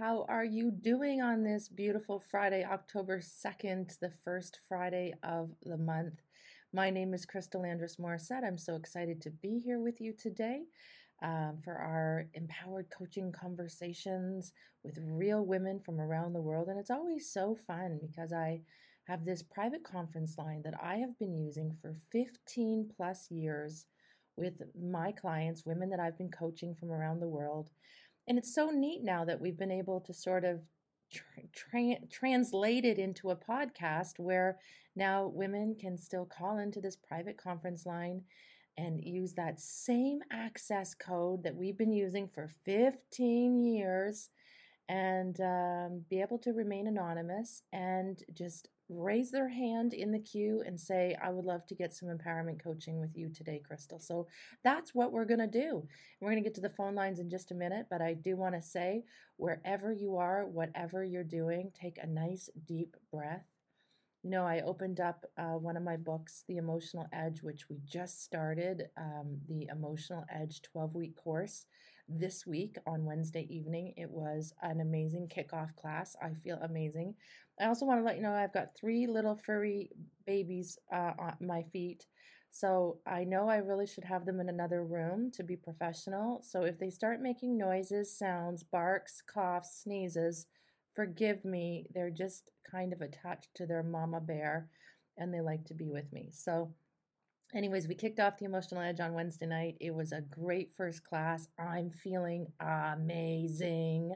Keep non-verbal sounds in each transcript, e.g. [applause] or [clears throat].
How are you doing on this beautiful Friday, October 2nd, the first Friday of the month? My name is Crystal Andrus Morissette. I'm so excited to be here with you today um, for our empowered coaching conversations with real women from around the world. And it's always so fun because I have this private conference line that I have been using for 15 plus years with my clients, women that I've been coaching from around the world. And it's so neat now that we've been able to sort of tra- tra- translate it into a podcast where now women can still call into this private conference line and use that same access code that we've been using for 15 years and um, be able to remain anonymous and just raise their hand in the queue and say, I would love to get some empowerment coaching with you today, Crystal. So that's what we're going to do. We're going to get to the phone lines in just a minute, but I do want to say, wherever you are, whatever you're doing, take a nice deep breath. You know, I opened up uh, one of my books, The Emotional Edge, which we just started, um, the Emotional Edge 12 week course this week on Wednesday evening. It was an amazing kickoff class. I feel amazing. I also want to let you know I've got three little furry babies uh, on my feet. So I know I really should have them in another room to be professional. So if they start making noises, sounds, barks, coughs, sneezes, forgive me. They're just kind of attached to their mama bear and they like to be with me. So anyways, we kicked off the emotional edge on Wednesday night. It was a great first class. I'm feeling amazing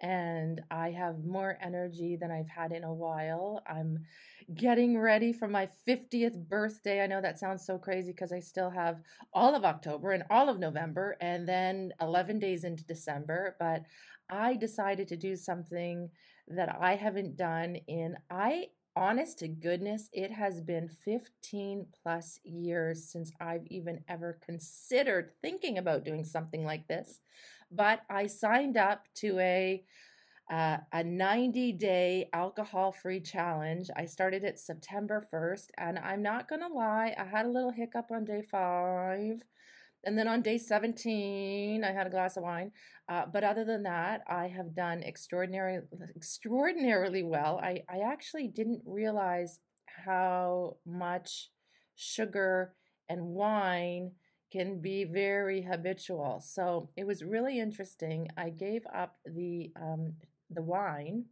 and I have more energy than I've had in a while. I'm getting ready for my 50th birthday. I know that sounds so crazy because I still have all of October and all of November and then 11 days into December, but I decided to do something that I haven't done in I honest to goodness, it has been 15 plus years since I've even ever considered thinking about doing something like this. But I signed up to a uh, a 90 day alcohol free challenge. I started it September 1st, and I'm not gonna lie, I had a little hiccup on day five. And then on day 17, I had a glass of wine. Uh, but other than that, I have done extraordinary, extraordinarily well. I, I actually didn't realize how much sugar and wine can be very habitual. So it was really interesting. I gave up the um, the wine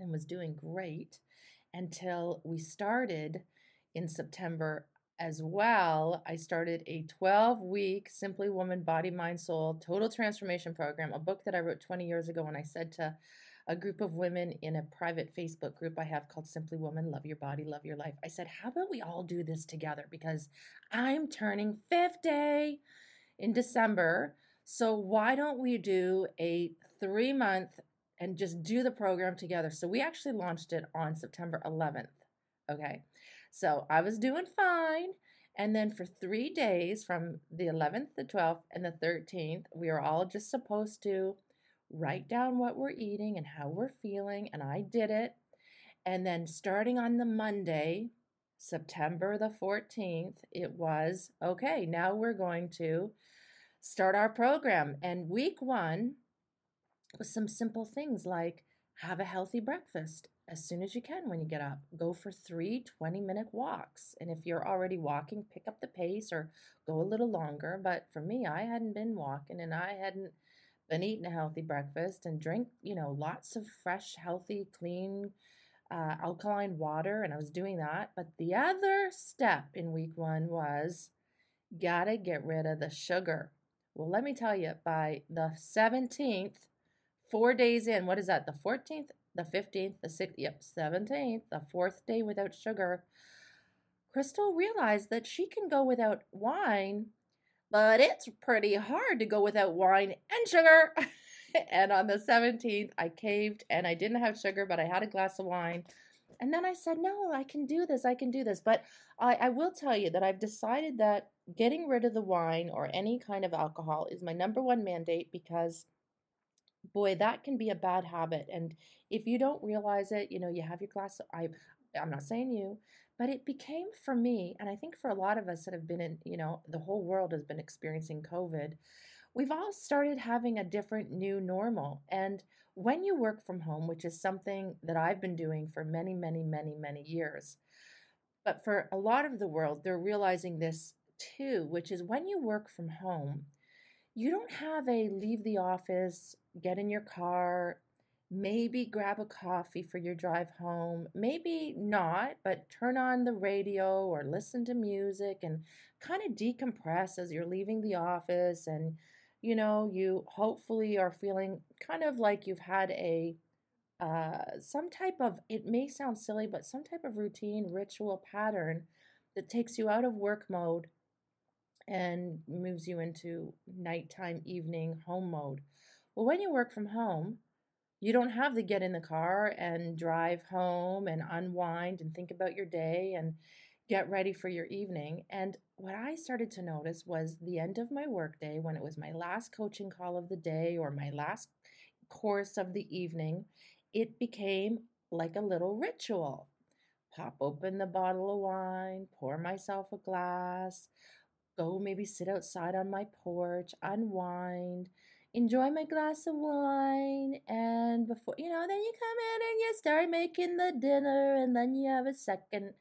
and was doing great until we started in September as well, I started a 12 week Simply Woman Body, Mind, Soul Total Transformation Program, a book that I wrote 20 years ago when I said to a group of women in a private Facebook group I have called Simply Woman Love Your Body, Love Your Life. I said, How about we all do this together? Because I'm turning 50 in December. So why don't we do a three month and just do the program together? So we actually launched it on September 11th. Okay. So I was doing fine. And then for three days, from the 11th, the 12th, and the 13th, we are all just supposed to write down what we're eating and how we're feeling. And I did it. And then starting on the Monday, September the 14th, it was okay, now we're going to start our program. And week one was some simple things like have a healthy breakfast as soon as you can when you get up. Go for three 20 minute walks. And if you're already walking, pick up the pace or go a little longer. But for me, I hadn't been walking and I hadn't been eating a healthy breakfast and drink, you know, lots of fresh, healthy, clean, uh, alkaline water. And I was doing that. But the other step in week one was gotta get rid of the sugar. Well, let me tell you, by the 17th, four days in, what is that, the 14th? The 15th, the 6th, yep, 17th, the fourth day without sugar, Crystal realized that she can go without wine, but it's pretty hard to go without wine and sugar. [laughs] and on the 17th, I caved and I didn't have sugar, but I had a glass of wine. And then I said, no, I can do this. I can do this. But I, I will tell you that I've decided that getting rid of the wine or any kind of alcohol is my number one mandate because boy that can be a bad habit and if you don't realize it you know you have your glass i i'm not saying you but it became for me and i think for a lot of us that have been in you know the whole world has been experiencing covid we've all started having a different new normal and when you work from home which is something that i've been doing for many many many many years but for a lot of the world they're realizing this too which is when you work from home you don't have a leave the office, get in your car, maybe grab a coffee for your drive home, maybe not, but turn on the radio or listen to music and kind of decompress as you're leaving the office and you know, you hopefully are feeling kind of like you've had a uh, some type of it may sound silly, but some type of routine, ritual pattern that takes you out of work mode and moves you into nighttime, evening, home mode. Well, when you work from home, you don't have to get in the car and drive home and unwind and think about your day and get ready for your evening. And what I started to notice was the end of my workday, when it was my last coaching call of the day or my last course of the evening, it became like a little ritual. Pop open the bottle of wine, pour myself a glass, go maybe sit outside on my porch, unwind, enjoy my glass of wine, and before you know, then you come in and you start making the dinner, and then you have a second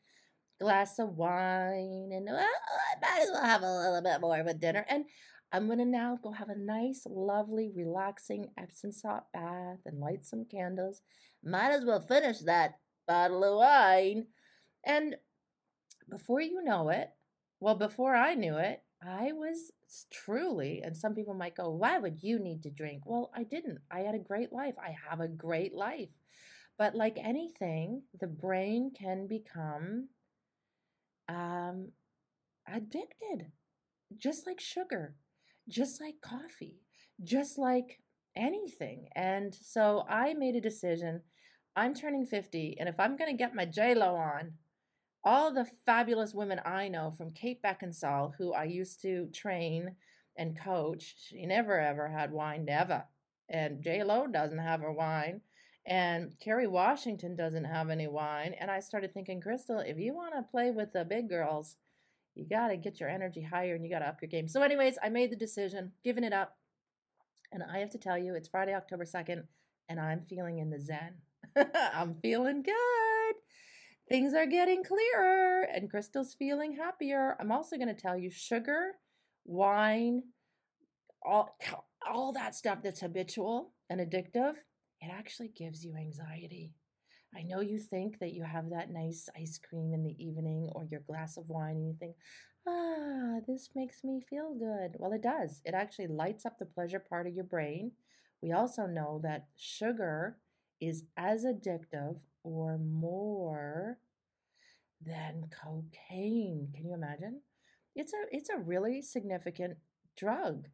glass of wine, and well, I might as well have a little bit more of a dinner. And I'm gonna now go have a nice, lovely, relaxing Epsom salt bath and light some candles. Might as well finish that bottle of wine. And before you know it, well, before I knew it, I was truly, and some people might go, why would you need to drink? Well, I didn't. I had a great life. I have a great life. But like anything, the brain can become um, addicted, just like sugar, just like coffee, just like anything. And so I made a decision. I'm turning 50, and if I'm going to get my J-Lo on, all the fabulous women I know from Kate Beckinsale, who I used to train and coach, she never ever had wine, never. And J Lo doesn't have her wine, and Kerry Washington doesn't have any wine. And I started thinking, Crystal, if you want to play with the big girls, you got to get your energy higher and you got to up your game. So, anyways, I made the decision, giving it up. And I have to tell you, it's Friday, October 2nd, and I'm feeling in the zen. [laughs] I'm feeling good things are getting clearer and Crystal's feeling happier. I'm also going to tell you sugar, wine, all, all that stuff that's habitual and addictive, it actually gives you anxiety. I know you think that you have that nice ice cream in the evening or your glass of wine and you think, ah, this makes me feel good. Well, it does. It actually lights up the pleasure part of your brain. We also know that sugar is as addictive or more than cocaine. Can you imagine? It's a it's a really significant drug.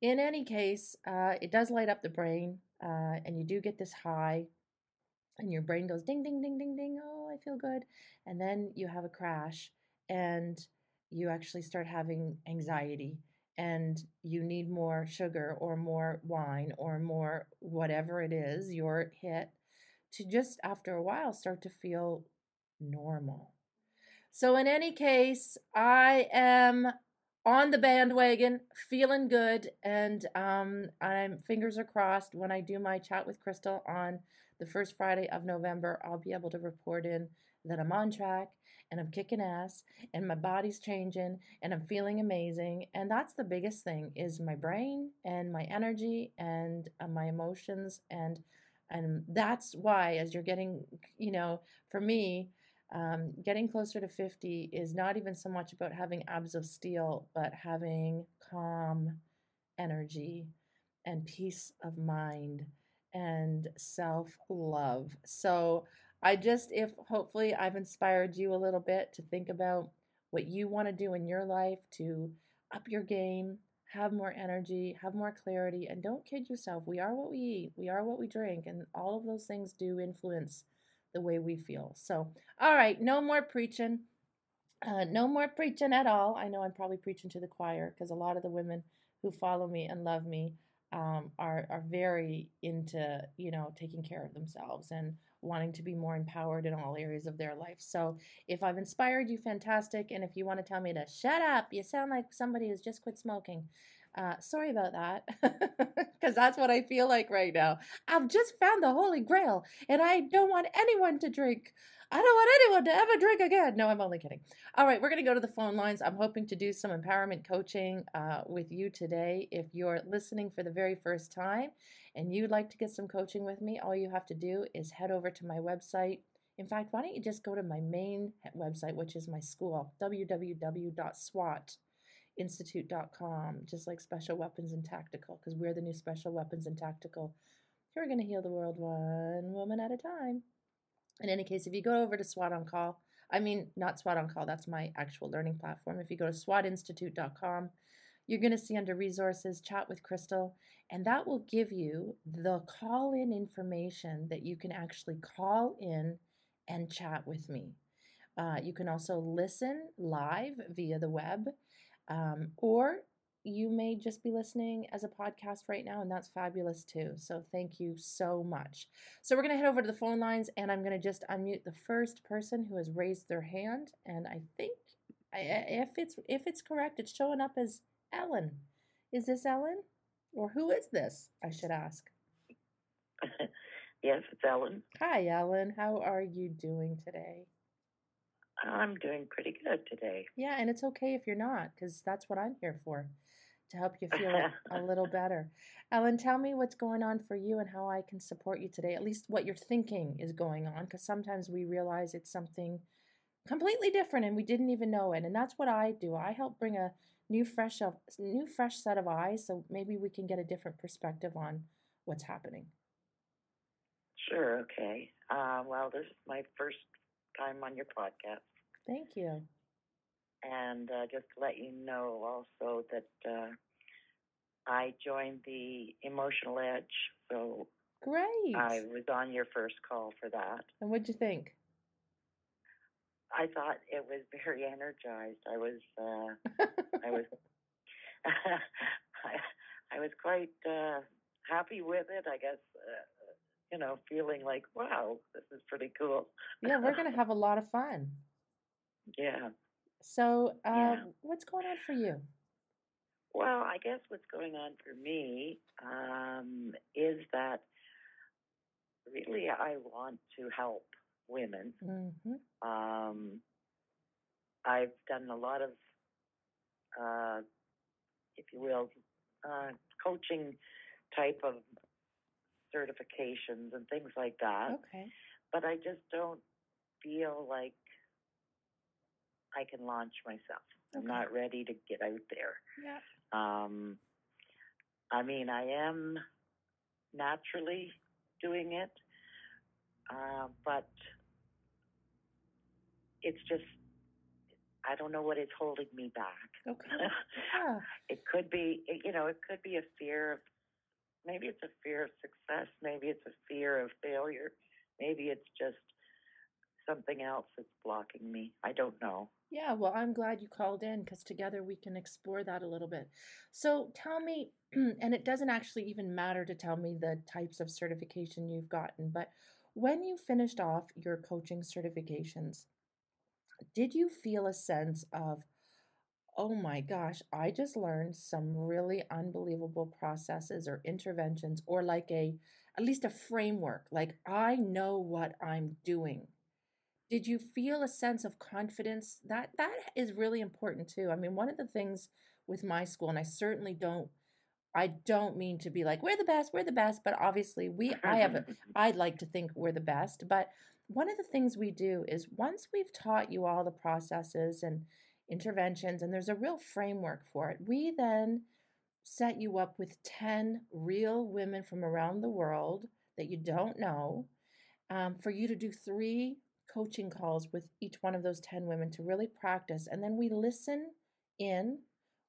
In any case, uh, it does light up the brain, uh, and you do get this high, and your brain goes ding ding ding ding ding. Oh, I feel good, and then you have a crash, and you actually start having anxiety and you need more sugar or more wine or more whatever it is your hit to just after a while start to feel normal. So, in any case, I am on the bandwagon, feeling good, and um, I'm fingers are crossed. When I do my chat with Crystal on the first Friday of November, I'll be able to report in that I'm on track and I'm kicking ass and my body's changing and I'm feeling amazing. And that's the biggest thing is my brain and my energy and uh, my emotions and and that's why as you're getting you know for me um, getting closer to 50 is not even so much about having abs of steel but having calm energy and peace of mind and self love so i just if hopefully i've inspired you a little bit to think about what you want to do in your life to up your game have more energy, have more clarity, and don't kid yourself. We are what we eat, we are what we drink, and all of those things do influence the way we feel. So, all right, no more preaching. Uh, no more preaching at all. I know I'm probably preaching to the choir because a lot of the women who follow me and love me um, are are very into you know taking care of themselves and wanting to be more empowered in all areas of their life. So if I've inspired you, fantastic. And if you want to tell me to shut up, you sound like somebody who's just quit smoking. Uh, sorry about that, [laughs] because that's what I feel like right now. I've just found the Holy Grail, and I don't want anyone to drink. I don't want anyone to ever drink again. No, I'm only kidding. All right, we're going to go to the phone lines. I'm hoping to do some empowerment coaching uh, with you today. If you're listening for the very first time and you'd like to get some coaching with me, all you have to do is head over to my website. In fact, why don't you just go to my main website, which is my school, www.swatinstitute.com, just like Special Weapons and Tactical, because we're the new Special Weapons and Tactical. You're going to heal the world one woman at a time. In any case, if you go over to SWAT on Call, I mean, not SWAT on Call, that's my actual learning platform. If you go to swatinstitute.com, you're going to see under resources, chat with Crystal, and that will give you the call in information that you can actually call in and chat with me. Uh, you can also listen live via the web, um, or you may just be listening as a podcast right now, and that's fabulous too. So, thank you so much. So, we're going to head over to the phone lines, and I'm going to just unmute the first person who has raised their hand. And I think if it's if it's correct, it's showing up as Ellen. Is this Ellen? Or who is this? I should ask. [laughs] yes, it's Ellen. Hi, Ellen. How are you doing today? I'm doing pretty good today. Yeah, and it's okay if you're not, because that's what I'm here for to help you feel a [laughs] little better. Ellen, tell me what's going on for you and how I can support you today, at least what you're thinking is going on, because sometimes we realize it's something completely different and we didn't even know it. And that's what I do. I help bring a new fresh of new fresh set of eyes so maybe we can get a different perspective on what's happening sure okay uh, well this is my first time on your podcast thank you and uh, just to let you know also that uh, i joined the emotional edge so great i was on your first call for that and what'd you think I thought it was very [laughs] energized. I was, uh, I was, I, [laughs] [laughs] I was quite uh, happy with it. I guess, uh, you know, feeling like, wow, this is pretty cool. yeah, we're gonna have a lot of fun. Yeah. So, uh, yeah. what's going on for you? Well, I guess what's going on for me um, is that really I want to help women. Mm-hmm. Um, I've done a lot of, uh, if you will, uh, coaching type of certifications and things like that. Okay. But I just don't feel like I can launch myself. Okay. I'm not ready to get out there. Yeah. Um, I mean, I am naturally doing it, uh, but it's just I don't know what is holding me back. Okay. [laughs] Yeah. it could be, you know, it could be a fear of, maybe it's a fear of success. Maybe it's a fear of failure. Maybe it's just something else that's blocking me. I don't know. Yeah, well, I'm glad you called in because together we can explore that a little bit. So tell me, [clears throat] and it doesn't actually even matter to tell me the types of certification you've gotten, but when you finished off your coaching certifications, did you feel a sense of, oh my gosh, I just learned some really unbelievable processes or interventions, or like a, at least a framework, like I know what I'm doing? Did you feel a sense of confidence? That that is really important too. I mean, one of the things with my school, and I certainly don't I don't mean to be like we're the best, we're the best, but obviously we I have a, [laughs] I'd like to think we're the best, but one of the things we do is once we've taught you all the processes and interventions, and there's a real framework for it, we then set you up with 10 real women from around the world that you don't know um, for you to do three coaching calls with each one of those 10 women to really practice. And then we listen in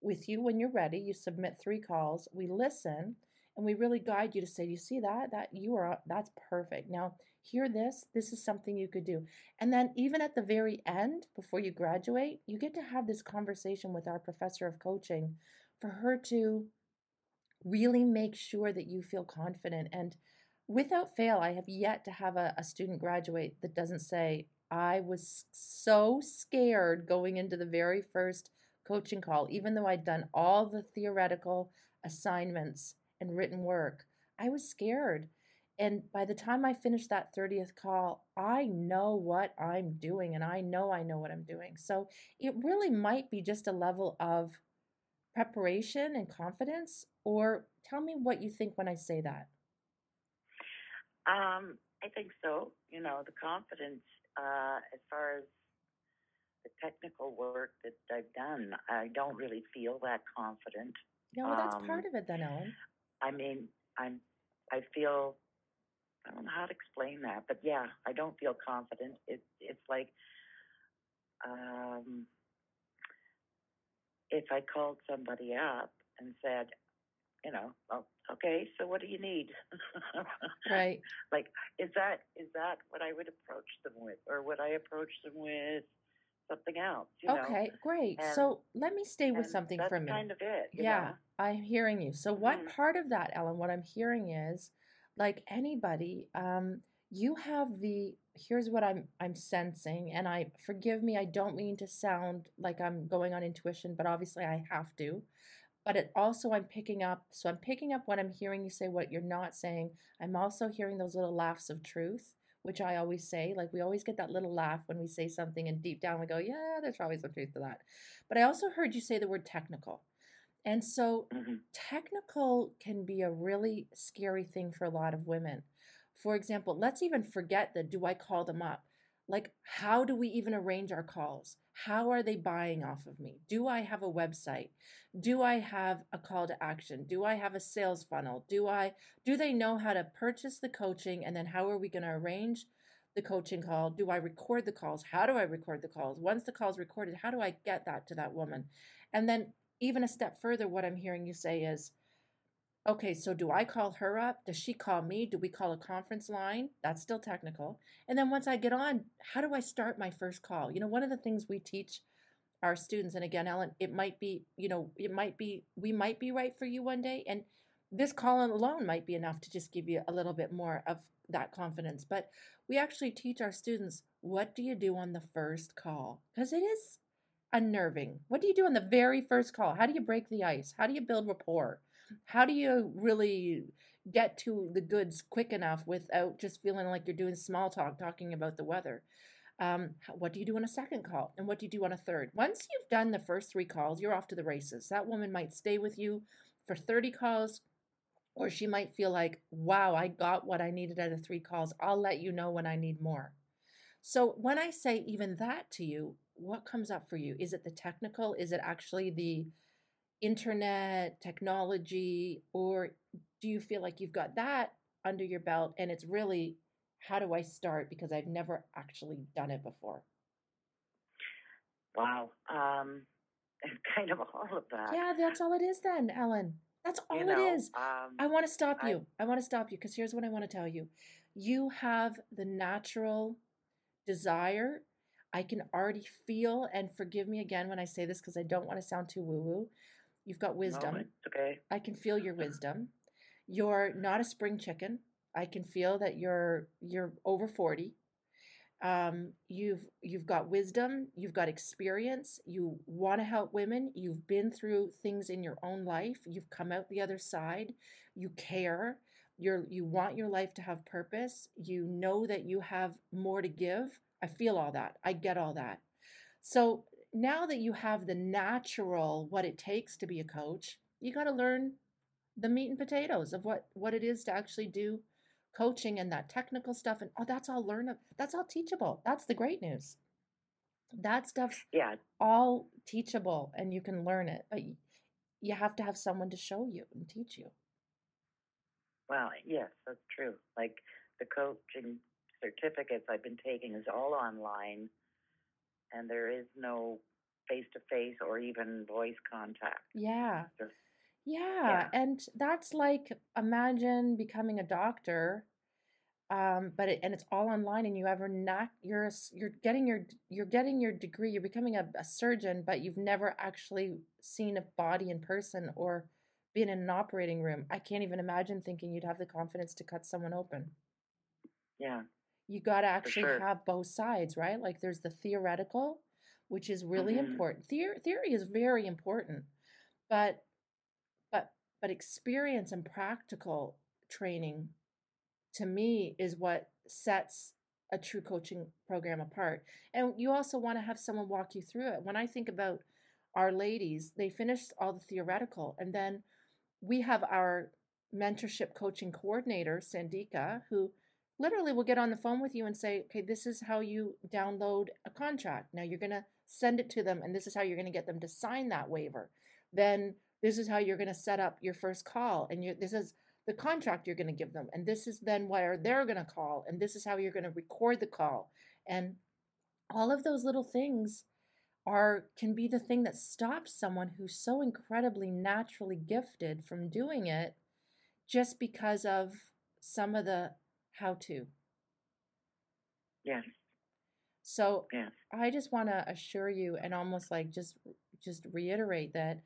with you when you're ready. You submit three calls, we listen, and we really guide you to say, "Do you see that? That you are that's perfect." Now, hear this. This is something you could do. And then even at the very end, before you graduate, you get to have this conversation with our professor of coaching for her to really make sure that you feel confident and without fail, I have yet to have a, a student graduate that doesn't say, I was so scared going into the very first coaching call, even though I'd done all the theoretical assignments and written work. I was scared. And by the time I finished that 30th call, I know what I'm doing and I know I know what I'm doing. So it really might be just a level of preparation and confidence. Or tell me what you think when I say that. Um, I think so. You know, the confidence uh, as far as the technical work that I've done, I don't really feel that confident. Yeah, well, that's um, part of it then, Ellen. I mean, I'm. I feel. I don't know how to explain that, but yeah, I don't feel confident. It's it's like, um, if I called somebody up and said, you know, well, okay, so what do you need? right. [laughs] Like, is that is that what I would approach them with, or would I approach them with something else? okay, know? great. And, so let me stay with something for a minute. kind of it. yeah, know? I'm hearing you. So, what mm-hmm. part of that, Ellen? What I'm hearing is, like anybody, um, you have the here's what I'm I'm sensing, and I forgive me, I don't mean to sound like I'm going on intuition, but obviously I have to but it also I'm picking up. So I'm picking up what I'm hearing you say, what you're not saying. I'm also hearing those little laughs of truth, which I always say. Like we always get that little laugh when we say something, and deep down we go, yeah, there's probably some truth to that. But I also heard you say the word technical. And so mm-hmm. technical can be a really scary thing for a lot of women. For example, let's even forget the do I call them up? Like, how do we even arrange our calls? How are they buying off of me? Do I have a website? Do I have a call to action? Do I have a sales funnel? Do I do they know how to purchase the coaching and then how are we going to arrange the coaching call? Do I record the calls? How do I record the calls? Once the call's recorded, how do I get that to that woman? And then even a step further what I'm hearing you say is Okay, so do I call her up? Does she call me? Do we call a conference line? That's still technical. And then once I get on, how do I start my first call? You know, one of the things we teach our students, and again, Ellen, it might be, you know, it might be, we might be right for you one day. And this call alone might be enough to just give you a little bit more of that confidence. But we actually teach our students what do you do on the first call? Because it is unnerving. What do you do on the very first call? How do you break the ice? How do you build rapport? How do you really get to the goods quick enough without just feeling like you're doing small talk, talking about the weather? Um, what do you do on a second call? And what do you do on a third? Once you've done the first three calls, you're off to the races. That woman might stay with you for 30 calls, or she might feel like, wow, I got what I needed out of three calls. I'll let you know when I need more. So when I say even that to you, what comes up for you? Is it the technical? Is it actually the internet, technology, or do you feel like you've got that under your belt and it's really how do I start because I've never actually done it before? Wow. Um, [laughs] kind of all of that. Yeah, that's all it is then, Ellen. That's all you know, it is. Um, I want to stop I, you. I want to stop you because here's what I want to tell you. You have the natural desire. I can already feel, and forgive me again when I say this because I don't want to sound too woo woo. You've got wisdom. No, okay. I can feel your wisdom. You're not a spring chicken. I can feel that you're you're over 40. Um, you've you've got wisdom, you've got experience, you want to help women, you've been through things in your own life, you've come out the other side, you care, you're you want your life to have purpose, you know that you have more to give. I feel all that. I get all that. So now that you have the natural what it takes to be a coach, you got to learn the meat and potatoes of what what it is to actually do coaching and that technical stuff and oh that's all learn that's all teachable. That's the great news. That stuff's yeah. all teachable and you can learn it, but you have to have someone to show you and teach you. Well, yes, that's true. Like the coaching certificates I've been taking is all online and there is no face to face or even voice contact. Yeah. Just, Yeah, yeah. and that's like imagine becoming a doctor um, but it, and it's all online and you ever not you're you're getting your you're getting your degree you're becoming a, a, surgeon but you've never actually seen a body in person or been in an operating room i can't even imagine thinking you'd have the confidence to cut someone open yeah you got to actually sure. have both sides right like there's the theoretical which is really mm-hmm. important Theor- theory is very important but but but experience and practical training to me is what sets a true coaching program apart. And you also want to have someone walk you through it. When I think about our ladies, they finished all the theoretical and then we have our mentorship coaching coordinator, Sandika, who literally will get on the phone with you and say, okay, this is how you download a contract. Now you're going to send it to them, and this is how you're going to get them to sign that waiver. Then this is how you're going to set up your first call. And this is the contract you're going to give them. And this is then where they're going to call. And this is how you're going to record the call. And all of those little things are can be the thing that stops someone who's so incredibly naturally gifted from doing it just because of some of the how to. Yes. So yes. I just want to assure you and almost like just just reiterate that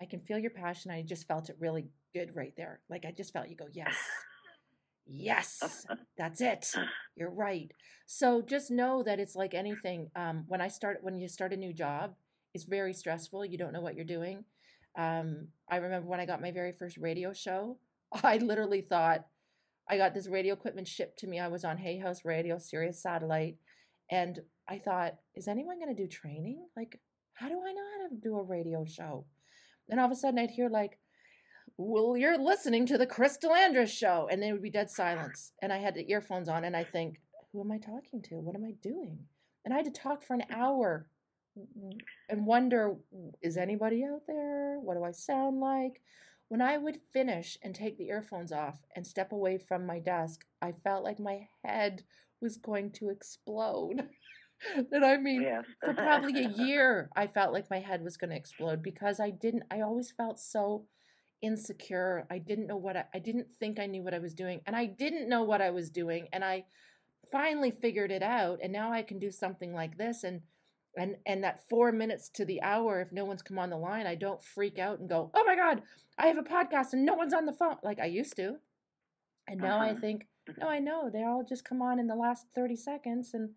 I can feel your passion. I just felt it really good right there. Like I just felt you go, yes, yes, [laughs] that's it. You're right. So just know that it's like anything. Um, when I start, when you start a new job, it's very stressful. You don't know what you're doing. Um, I remember when I got my very first radio show, [laughs] I literally thought I got this radio equipment shipped to me. I was on Hay House Radio, Sirius Satellite, and I thought, is anyone going to do training? Like, how do I know how to do a radio show? And all of a sudden, I'd hear like, well, you're listening to the Crystal Andrus show. And there would be dead silence. And I had the earphones on and I think, who am I talking to? What am I doing? And I had to talk for an hour and wonder, is anybody out there? What do I sound like? When I would finish and take the earphones off and step away from my desk, I felt like my head was going to explode. [laughs] and I mean, yes. for probably a year, I felt like my head was going to explode because I didn't, I always felt so insecure. I didn't know what I, I didn't think I knew what I was doing, and I didn't know what I was doing, and I finally figured it out, and now I can do something like this, and and and that four minutes to the hour, if no one's come on the line, I don't freak out and go, oh my god, I have a podcast and no one's on the phone like I used to, and now uh-huh. I think, no, I know they all just come on in the last thirty seconds, and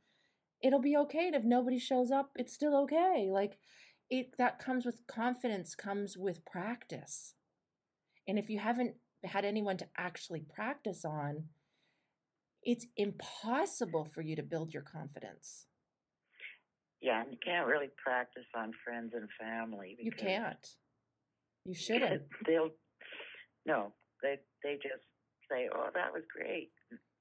it'll be okay. And if nobody shows up, it's still okay. Like it that comes with confidence, comes with practice. And if you haven't had anyone to actually practice on, it's impossible for you to build your confidence. Yeah, and you can't really practice on friends and family. You can't. You [laughs] shouldn't. They'll no, they they just say, "Oh, that was great."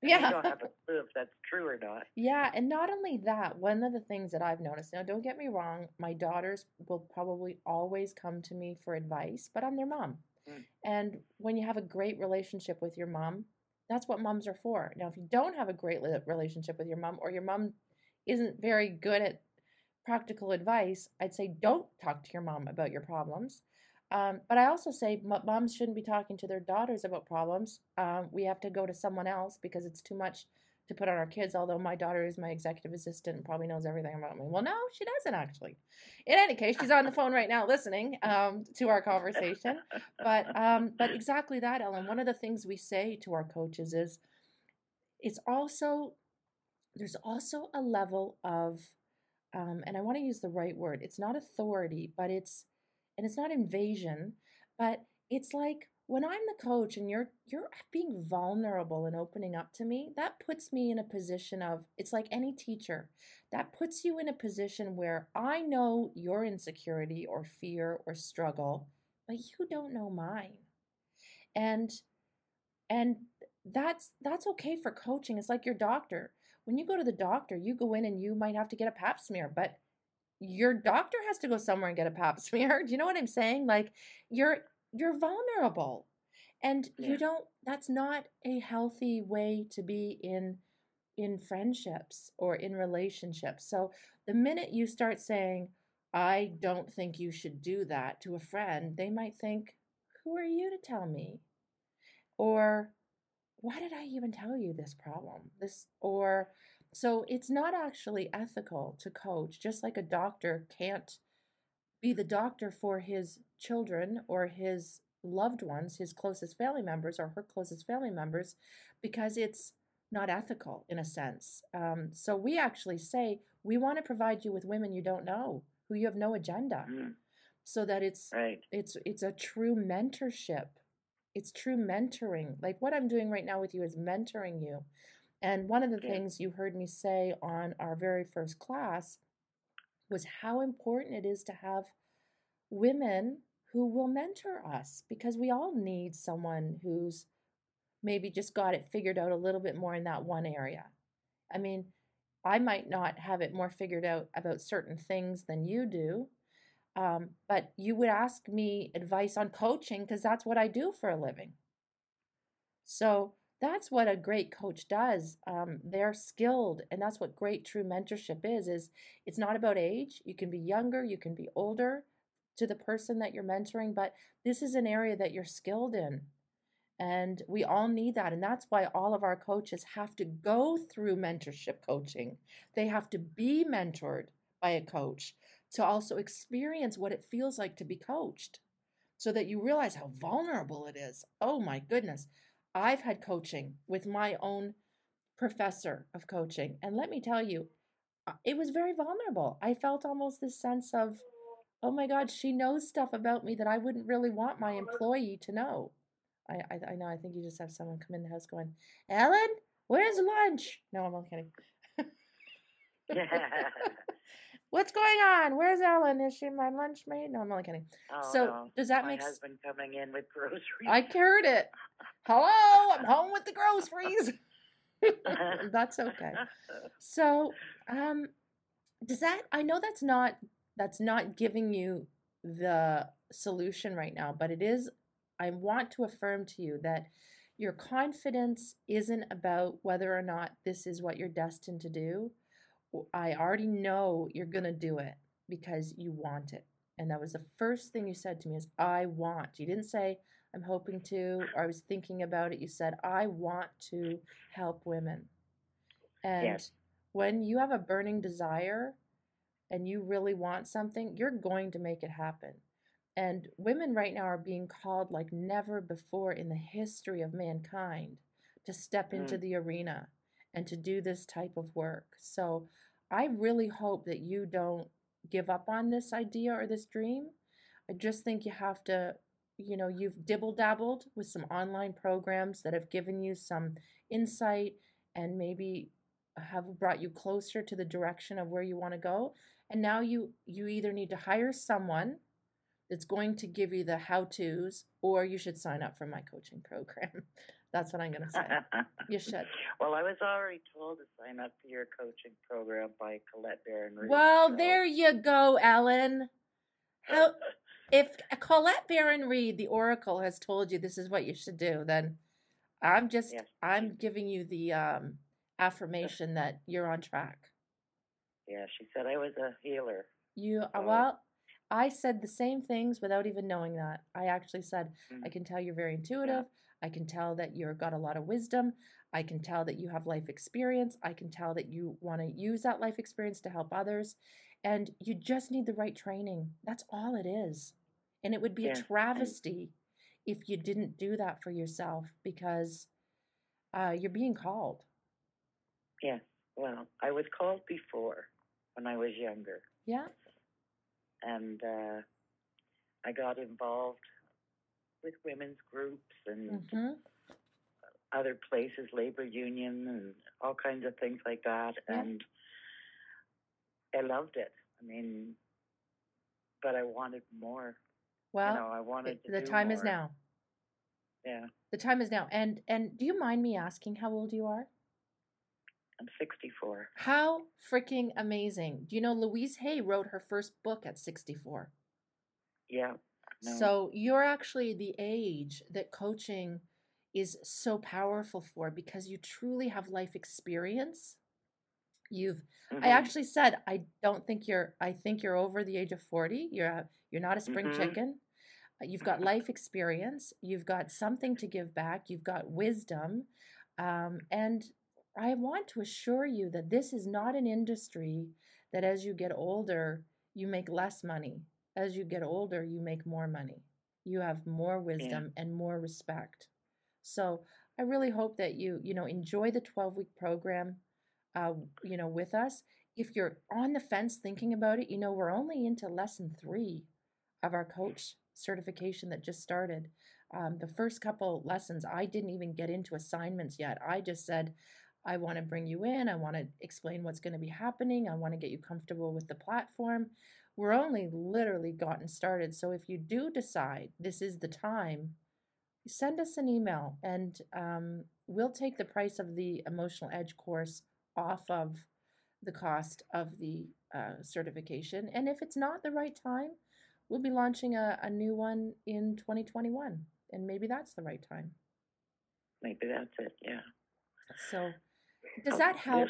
And yeah, you don't have a clue if that's true or not. Yeah, and not only that, one of the things that I've noticed now, don't get me wrong, my daughters will probably always come to me for advice, but I'm their mom. Mm. And when you have a great relationship with your mom, that's what moms are for. Now, if you don't have a great relationship with your mom or your mom isn't very good at practical advice, I'd say don't talk to your mom about your problems. Um, but I also say moms shouldn't be talking to their daughters about problems. Um, we have to go to someone else because it's too much to put on our kids, although my daughter is my executive assistant and probably knows everything about me. Well, no, she doesn't actually. In any case, she's on the phone right now listening um, to our conversation. But um, but exactly that, Ellen. One of the things we say to our coaches is it's also there's also a level of um, and I want to use the right word. It's not authority, but it's and it's not invasion, but it's like when I'm the coach and you're you're being vulnerable and opening up to me, that puts me in a position of it's like any teacher. That puts you in a position where I know your insecurity or fear or struggle, but you don't know mine. And and that's that's okay for coaching. It's like your doctor. When you go to the doctor, you go in and you might have to get a pap smear, but your doctor has to go somewhere and get a pap [laughs] smear. Do you know what I'm saying? Like you're you're vulnerable and yeah. you don't that's not a healthy way to be in in friendships or in relationships so the minute you start saying i don't think you should do that to a friend they might think who are you to tell me? Or why did I even tell you this problem? This or so it's not actually ethical to coach, just like a doctor can't be the doctor for his children or his loved ones, his closest family members or her closest family members, because it's not ethical in a sense. Um, so we actually say we want to provide you with women you don't know, who you have no agenda, mm. so that it's right. it's it's a true mentorship. It's true mentoring. Like what I'm doing right now with you is mentoring you. And one of the things you heard me say on our very first class was how important it is to have women who will mentor us because we all need someone who's maybe just got it figured out a little bit more in that one area. I mean, I might not have it more figured out about certain things than you do, um, but you would ask me advice on coaching because that's what I do for a living. So that's what a great coach does. Um, they're skilled, and that's what great true mentorship is. Is it's not about age. You can be younger, you can be older to the person that you're mentoring, but this is an area that you're skilled in. And we all need that. And that's why all of our coaches have to go through mentorship coaching. They have to be mentored by a coach to also experience what it feels like to be coached so that you realize how vulnerable it is. Oh my goodness. I've had coaching with my own professor of coaching. And let me tell you, uh, it was very vulnerable. I felt almost this sense of, oh my God, she knows stuff about me that I wouldn't really want my employee to know. I, I, I know. I think you just have someone come in the house going, Ellen, where's lunch? No, I'm only kidding. [laughs] [laughs] What's going on? Where's Ellen? Is she my lunch mate? No, I'm only kidding. Oh, so no. does that my make sense? husband coming in with groceries? I heard it. Hello, I'm home with the groceries. [laughs] that's okay. So, um, does that? I know that's not that's not giving you the solution right now, but it is I want to affirm to you that your confidence isn't about whether or not this is what you're destined to do. I already know you're going to do it because you want it. And that was the first thing you said to me is I want. You didn't say I'm hoping to or I was thinking about it. You said I want to help women. And yes. when you have a burning desire and you really want something, you're going to make it happen. And women right now are being called like never before in the history of mankind to step mm. into the arena and to do this type of work. So I really hope that you don't give up on this idea or this dream. I just think you have to, you know, you've dibble dabbled with some online programs that have given you some insight and maybe have brought you closer to the direction of where you want to go. And now you you either need to hire someone that's going to give you the how to's, or you should sign up for my coaching program. [laughs] That's what I'm going to say. [laughs] you should. Well, I was already told to sign up for your coaching program by Colette Baron. Well, so. there you go, Ellen. How, [laughs] if Colette Baron Reid, the Oracle, has told you this is what you should do, then I'm just yes. I'm giving you the um, affirmation that you're on track. Yeah, she said I was a healer. You so. well, I said the same things without even knowing that. I actually said, mm-hmm. I can tell you're very intuitive. I can tell that you've got a lot of wisdom. I can tell that you have life experience. I can tell that you want to use that life experience to help others. And you just need the right training. That's all it is. And it would be yeah. a travesty if you didn't do that for yourself because uh, you're being called. Yes. Well, I was called before when I was younger. Yeah and uh, I got involved with women's groups and mm-hmm. other places, labor union, and all kinds of things like that. Yeah. And I loved it. I mean, but I wanted more. Well, you know, I wanted the time more. is now. Yeah. The time is now. And and do you mind me asking how old you are? I'm 64. How freaking amazing. Do you know Louise Hay wrote her first book at 64? Yeah. No. So you're actually the age that coaching is so powerful for because you truly have life experience. You've mm-hmm. I actually said I don't think you're I think you're over the age of 40. You're a, you're not a spring mm-hmm. chicken. You've got life experience. You've got something to give back. You've got wisdom. Um, and I want to assure you that this is not an industry that as you get older, you make less money. As you get older, you make more money. You have more wisdom yeah. and more respect. So I really hope that you, you know, enjoy the 12 week program, uh, you know, with us. If you're on the fence thinking about it, you know, we're only into lesson three of our coach certification that just started. Um, the first couple lessons, I didn't even get into assignments yet. I just said, I want to bring you in. I want to explain what's going to be happening. I want to get you comfortable with the platform. We're only literally gotten started. So if you do decide this is the time, send us an email and um, we'll take the price of the Emotional Edge course off of the cost of the uh, certification. And if it's not the right time, we'll be launching a, a new one in 2021. And maybe that's the right time. Maybe that's it, yeah. So does that help?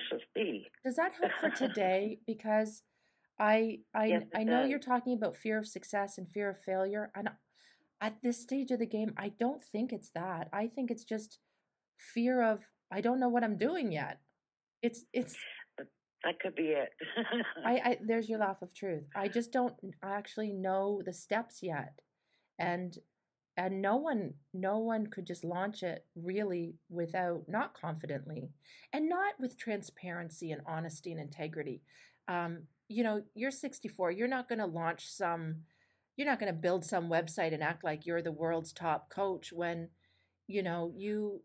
Does that help for today? [laughs] Because I I yes, I know does. you're talking about fear of success and fear of failure, and at this stage of the game, I don't think it's that. I think it's just fear of I don't know what I'm doing yet. It's it's that could be it. [laughs] I, I there's your laugh of truth. I just don't actually know the steps yet, and and no one no one could just launch it really without not confidently and not with transparency and honesty and integrity um, you know you're 64 you're not going to launch some you're not going to build some website and act like you're the world's top coach when you know you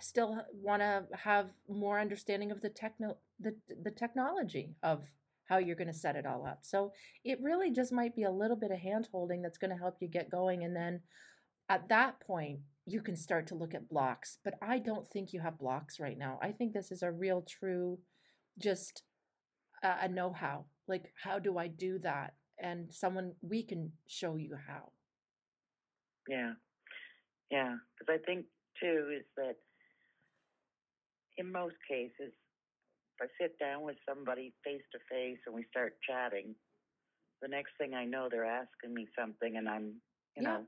still want to have more understanding of the techno the, the technology of how you're going to set it all up so it really just might be a little bit of hand holding that's going to help you get going and then at that point, you can start to look at blocks. But I don't think you have blocks right now. I think this is a real, true, just a, a know how. Like, how do I do that? And someone, we can show you how. Yeah. Yeah. Because I think, too, is that in most cases, if I sit down with somebody face to face and we start chatting, the next thing I know, they're asking me something, and I'm, you yeah. know,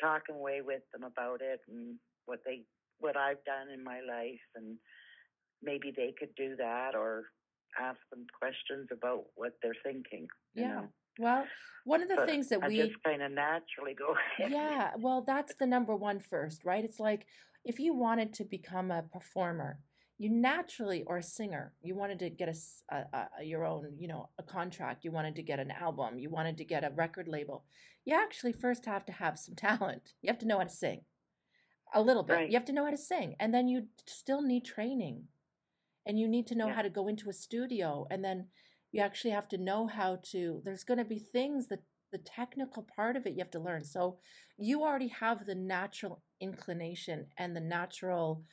talking away with them about it and what they what I've done in my life and maybe they could do that or ask them questions about what they're thinking. yeah. Know? Well, one of the but things that I we just kind of naturally go. [laughs] yeah. Well, that's the number one first, right? It's like if you wanted to become a performer, you naturally or a singer you wanted to get a, a, a, your own you know a contract you wanted to get an album you wanted to get a record label you actually first have to have some [laughs] talent you have to know how to sing a little bit right. you have to know how to sing and then you still need training and you need to know yeah. how to go into a studio and then you actually have to know how to there's going to be things that the technical part of it you have to learn so you already have the natural inclination and the natural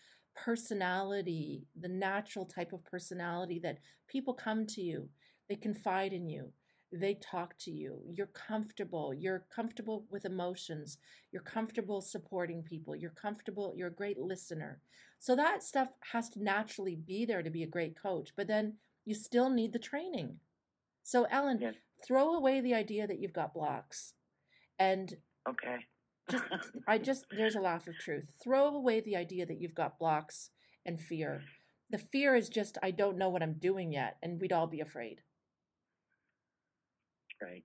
personality, the natural type of personality that people come to you, they confide in you, they talk to you, you're comfortable, you're comfortable with emotions, you're comfortable supporting people, you're comfortable, you're a great listener. So that stuff has to naturally be there to be a great coach, but then you still need the training. So, Ellen, yes. throw away the idea that you've got blocks and okay just [laughs] I just there's a laugh of truth. Throw away the idea that you've got blocks and fear. The fear is just I don't know what I'm doing yet, and we'd all be afraid. Right.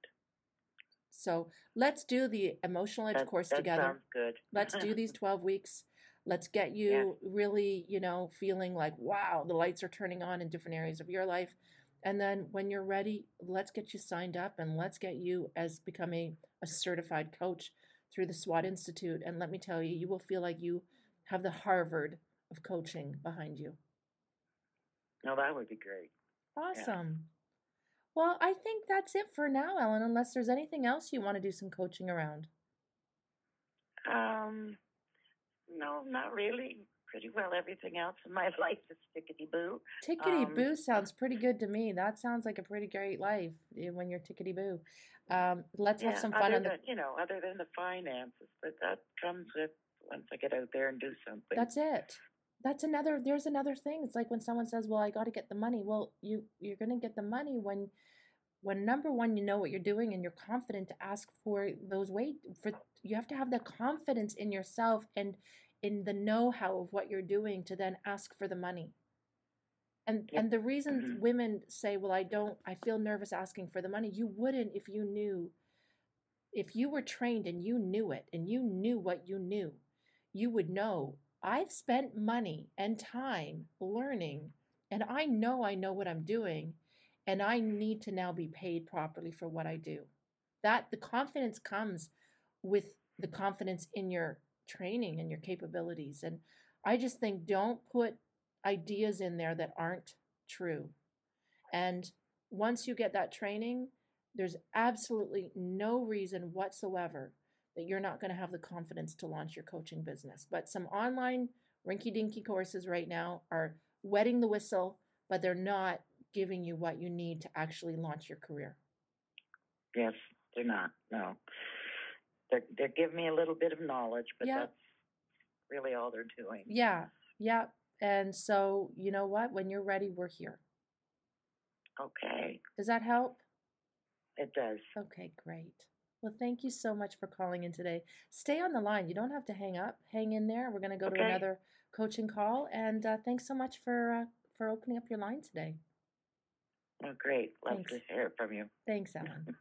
So let's do the emotional edge that, course that together. Sounds good. let's do these [laughs] 12 weeks. Let's get you yeah. really, you know, feeling like, wow, the lights are turning on in different areas of your life. And then when you're ready, let's get you signed up and let's get you as becoming a certified coach through the SWAT Institute. And let me tell you, you will feel like you have the Harvard of coaching behind you. No, that would be great. Awesome. Well, I think that's it for now, Ellen, unless there's anything else you want to do some coaching around. Um, no, not really. Pretty well everything else in my [laughs] life is tickety boo. Tickety um, boo sounds pretty good to me. That sounds like a pretty great life eh, when you're tickety boo. Um, let's yeah, have some fun on the. Than, you know, other than the finances, but that comes with once I get out there and do something. That's it. That's another. There's another thing. It's like when someone says, "Well, I got to get the money." Well, you you're going to get the money when when number one you know what you're doing and you're confident to ask for those weight for you have to have the confidence in yourself and in the know-how of what you're doing to then ask for the money and and the reason mm-hmm. women say well i don't i feel nervous asking for the money you wouldn't if you knew if you were trained and you knew it and you knew what you knew you would know i've spent money and time learning and i know i know what i'm doing and I need to now be paid properly for what I do. That the confidence comes with the confidence in your training and your capabilities. And I just think don't put ideas in there that aren't true. And once you get that training, there's absolutely no reason whatsoever that you're not going to have the confidence to launch your coaching business. But some online rinky dinky courses right now are wetting the whistle, but they're not giving you what you need to actually launch your career. Yes, they're not. No. They're, they're giving me a little bit of knowledge, but yeah. that's really all they're doing. Yeah, yeah. And so, you know what? When you're ready, we're here. Okay. Does that help? It does. Okay, great. Well, thank you so much for calling in today. Stay on the line. You don't have to hang up. Hang in there. We're going to go okay. to another coaching call. And uh, thanks so much for uh, for opening up your line today. Oh, great. Love Thanks. to hear from you. Thanks, [laughs] Ellen.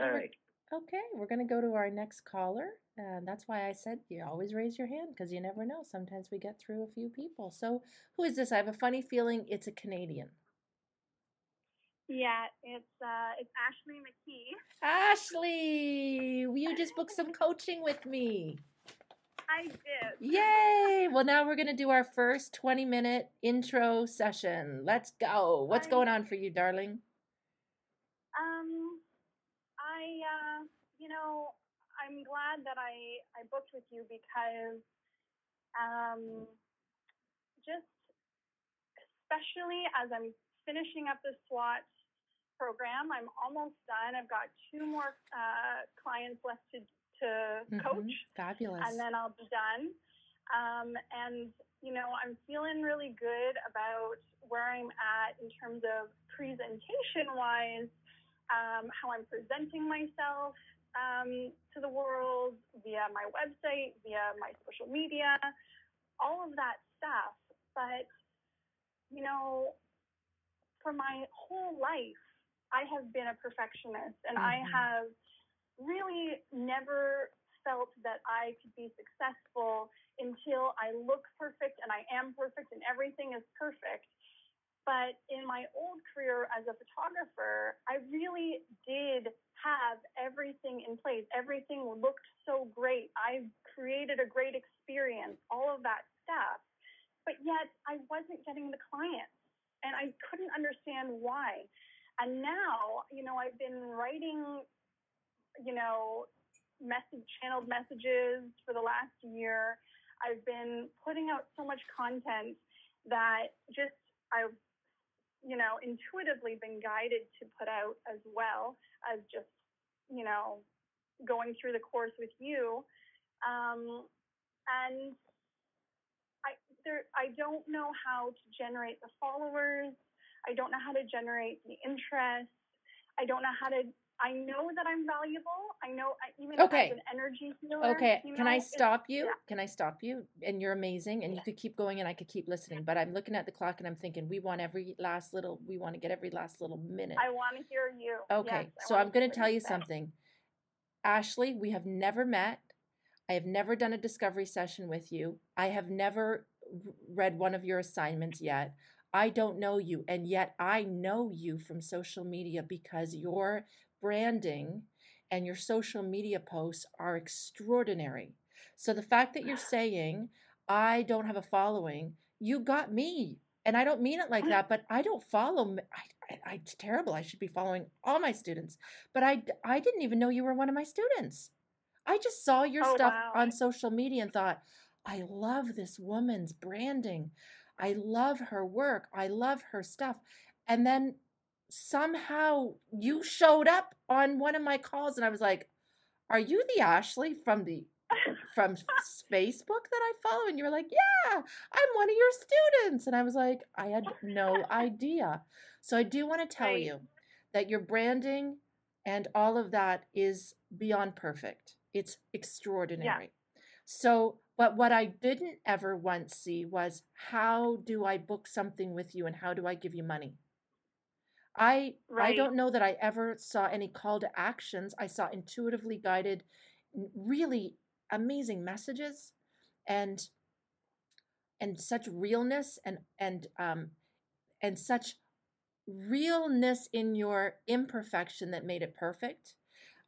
All right. Okay, we're going to go to our next caller. And that's why I said you always raise your hand because you never know. Sometimes we get through a few people. So, who is this? I have a funny feeling it's a Canadian. Yeah, it's uh, it's Ashley McKee. Ashley, will you just book some coaching with me? I did. Yay! Well, now we're going to do our first 20 minute intro session. Let's go. What's I, going on for you, darling? Um, I, uh, you know, I'm glad that I, I booked with you because, um, just especially as I'm finishing up the SWAT program, I'm almost done. I've got two more uh, clients left to to mm-hmm. coach. Fabulous. And then I'll be done. Um, and, you know, I'm feeling really good about where I'm at in terms of presentation wise, um, how I'm presenting myself um, to the world via my website, via my social media, all of that stuff. But, you know, for my whole life, I have been a perfectionist and mm-hmm. I have really never felt that I could be successful until I look perfect and I am perfect and everything is perfect. But in my old career as a photographer, I really did have everything in place. Everything looked so great. I created a great experience, all of that stuff. But yet I wasn't getting the clients and I couldn't understand why. And now, you know, I've been writing you know, message channeled messages for the last year. I've been putting out so much content that just I've, you know, intuitively been guided to put out as well as just, you know, going through the course with you. Um, and there, I don't know how to generate the followers. I don't know how to generate the interest. I don't know how to I know that I'm valuable. I know even okay. as an energy healer. Okay, you know, can I stop you? Yeah. Can I stop you? And you're amazing, and yeah. you could keep going, and I could keep listening. But I'm looking at the clock, and I'm thinking, we want every last little. We want to get every last little minute. I want to hear you. Okay, yes, so I'm going to tell you something, Ashley. We have never met. I have never done a discovery session with you. I have never read one of your assignments yet. I don't know you, and yet I know you from social media because your branding and your social media posts are extraordinary. So the fact that you're saying, I don't have a following, you got me. And I don't mean it like that, but I don't follow. I, I, it's terrible. I should be following all my students, but I, I didn't even know you were one of my students. I just saw your oh, stuff wow. on social media and thought, I love this woman's branding. I love her work. I love her stuff. And then somehow you showed up on one of my calls and I was like, Are you the Ashley from the from Facebook that I follow? And you were like, Yeah, I'm one of your students. And I was like, I had no idea. So I do want to tell right. you that your branding and all of that is beyond perfect. It's extraordinary. Yeah. So, but what I didn't ever once see was how do I book something with you and how do I give you money? I right. I don't know that I ever saw any call to actions. I saw intuitively guided, really amazing messages, and and such realness and and um and such realness in your imperfection that made it perfect.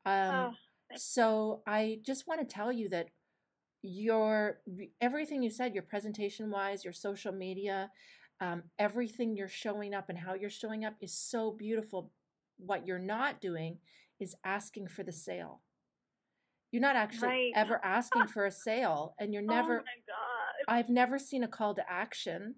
Um, oh, so I just want to tell you that your everything you said, your presentation wise, your social media, um, everything you're showing up and how you're showing up is so beautiful. What you're not doing is asking for the sale. You're not actually right. ever asking for a sale, and you're oh never. Oh I've never seen a call to action.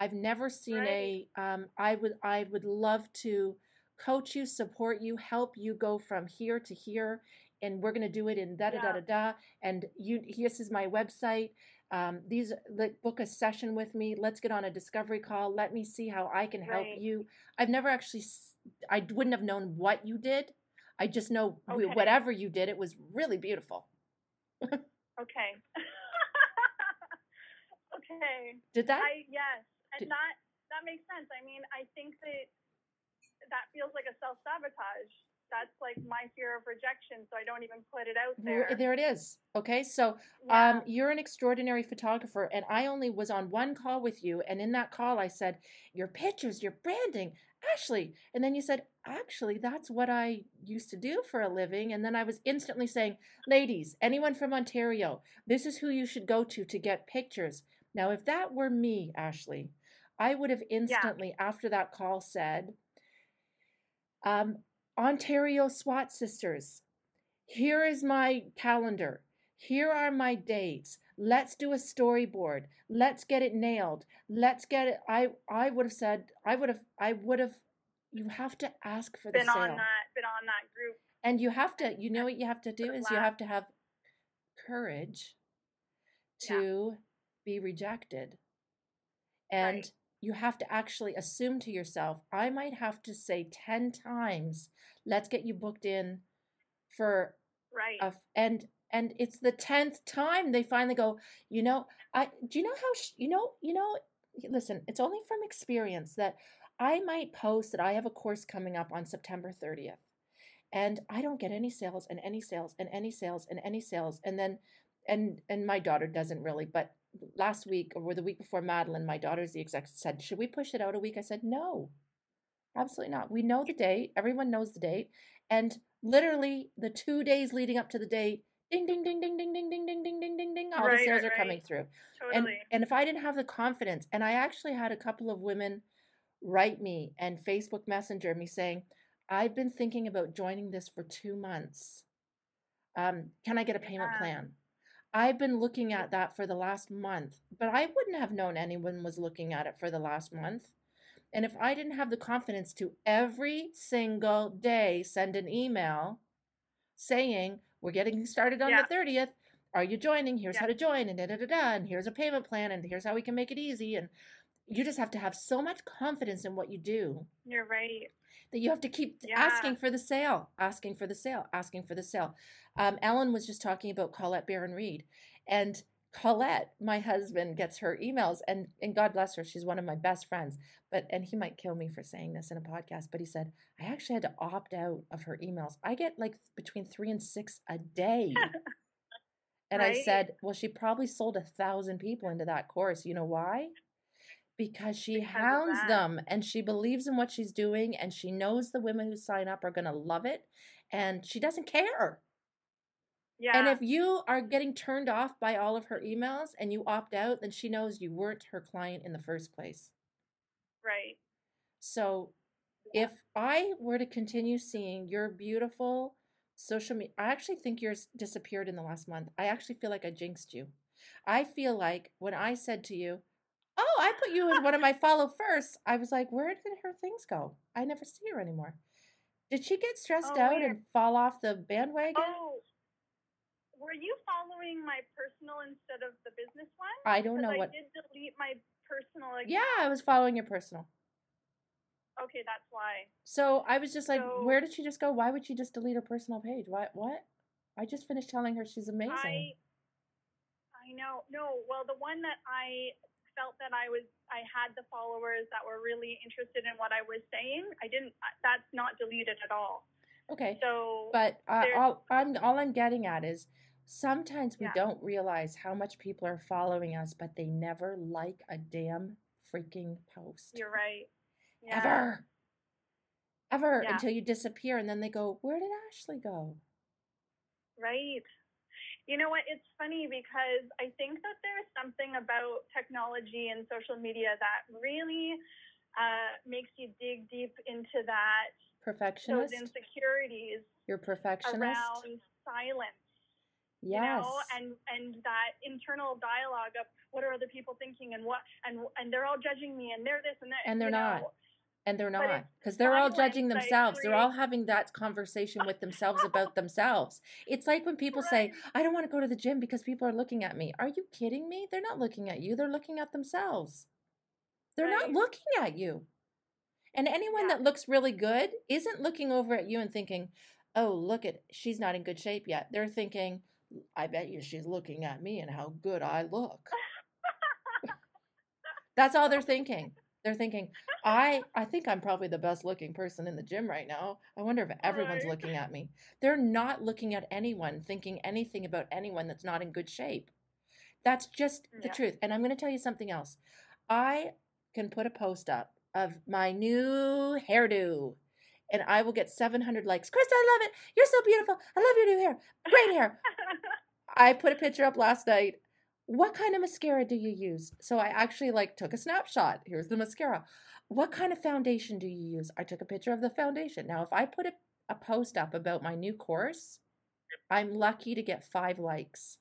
I've never seen right. a. Um, I would. I would love to coach you, support you, help you go from here to here, and we're going to do it in da da da da da. And you, this is my website. Um, these let, book a session with me. Let's get on a discovery call. Let me see how i can help right. you. I've never actually i wouldn't have known what you did. I just know okay. whatever you did it was really beautiful. Okay. [laughs] Okay. Did that? I, yes and did, that that makes sense. I mean i think that that feels like a self-sabotage that's like my fear of rejection so i don't even put it out there there. it is. Okay so yeah. um, you're an extraordinary photographer and i only was on one call with you and in that call i said your pictures your branding ashley. And then you said actually that's what i used to do for a living. And then i was instantly saying ladies anyone from ontario this is who you should go to to get pictures. Now if that were me ashley i would have instantly yeah. after that call said um, Ontario SWAT Sisters. Here is my calendar. Here are my dates. Let's do a storyboard. Let's get it nailed. Let's get it. I I would have said I would have I would have. You have to ask for the been sale. on that. Been on that group. And you have to. You know what you have to do is you have to have courage to yeah. be rejected. And right you have to actually assume to yourself, I might have to say 10 times, let's get you booked in for right. A, and and it's the 10th time they finally go, you know, I do you know how sh- you know, you know, listen, it's only from experience that I might post that I have a course coming up on September 30th. And I don't get any sales and any sales and any sales and any sales and then and and my daughter doesn't really, but last week or the week before Madeline, my daughter's the exec said, Should we push it out a week? I said, No, absolutely not. We know the date. Everyone knows the date. And literally the two days leading up to the date, ding, ding, ding, ding, ding, ding, ding, ding, ding, ding, ding, ding, all right, the sales right, are coming through. Totally. And, and if I didn't have the confidence, and I actually had a couple of women write me and Facebook Messenger me saying, I've been thinking about joining this for two months. Um, can I get a payment yeah. plan? I've been looking at that for the last month, but I wouldn't have known anyone was looking at it for the last month. And if I didn't have the confidence to every single day send an email saying, We're getting started on yeah. the 30th. Are you joining? Here's yeah. how to join, and da da da da. And here's a payment plan, and here's how we can make it easy. And you just have to have so much confidence in what you do. You're right. That you have to keep yeah. asking for the sale, asking for the sale, asking for the sale. Um, Ellen was just talking about Colette Baron Reid, and Colette, my husband, gets her emails, and and God bless her, she's one of my best friends. But and he might kill me for saying this in a podcast, but he said I actually had to opt out of her emails. I get like between three and six a day. [laughs] and right? I said, well, she probably sold a thousand people into that course. You know why? Because she because hounds them and she believes in what she's doing and she knows the women who sign up are going to love it and she doesn't care. Yeah. And if you are getting turned off by all of her emails and you opt out, then she knows you weren't her client in the first place. Right. So yeah. if I were to continue seeing your beautiful social media, I actually think yours disappeared in the last month. I actually feel like I jinxed you. I feel like when I said to you, Oh, I put you as one of my follow first, I was like, Where did her things go? I never see her anymore. Did she get stressed oh, out and fall off the bandwagon? Oh, were you following my personal instead of the business one? I don't know I what. I did delete my personal. Yeah, I was following your personal. okay, that's why. So I was just like, so, where did she just go? Why would she just delete her personal page? Why? What? I just finished telling her she's amazing. I, I know. No, well, the one that I felt that I was, I had the followers that were really interested in what I was saying. I didn't. That's not deleted at all. Okay. So, but uh, all I'm all I'm getting at is sometimes we yeah. don't realize how much people are following us, but they never like a damn freaking post. You're right. Yeah. Ever. Ever yeah. until you disappear and then they go, Where did Ashley go? Right. You know what? It's funny because I think that there's something about technology and social media that really uh, makes you dig deep into that perfectionist those insecurities. You're perfectionist around silence. Yes. You know, and and that internal dialogue of what are other people thinking and what and and they're all judging me and they're this and that and they're not. Know. And they're not because they're all judging themselves. They're all having that conversation with themselves about themselves. It's like when people right. say, I don't want to go to the gym because people are looking at me. Are you kidding me? They're not looking at you, they're looking at themselves. They're right. not looking at you. And anyone yeah. that looks really good isn't looking over at you and thinking, oh, look at, she's not in good shape yet. They're thinking, I bet you she's looking at me and how good I look. [laughs] That's all they're thinking. They're thinking, I I think I'm probably the best looking person in the gym right now. I wonder if everyone's right. looking at me. They're not looking at anyone, thinking anything about anyone that's not in good shape. That's just the yeah. truth. And I'm going to tell you something else. I can put a post up of my new hairdo and I will get 700 likes. Krista, I love it. You're so beautiful. I love your new hair. Great hair. [laughs] I put a picture up last night what kind of mascara do you use? So I actually like took a snapshot. Here's the mascara. What kind of foundation do you use? I took a picture of the foundation. Now, if I put a, a post up about my new course, I'm lucky to get five likes.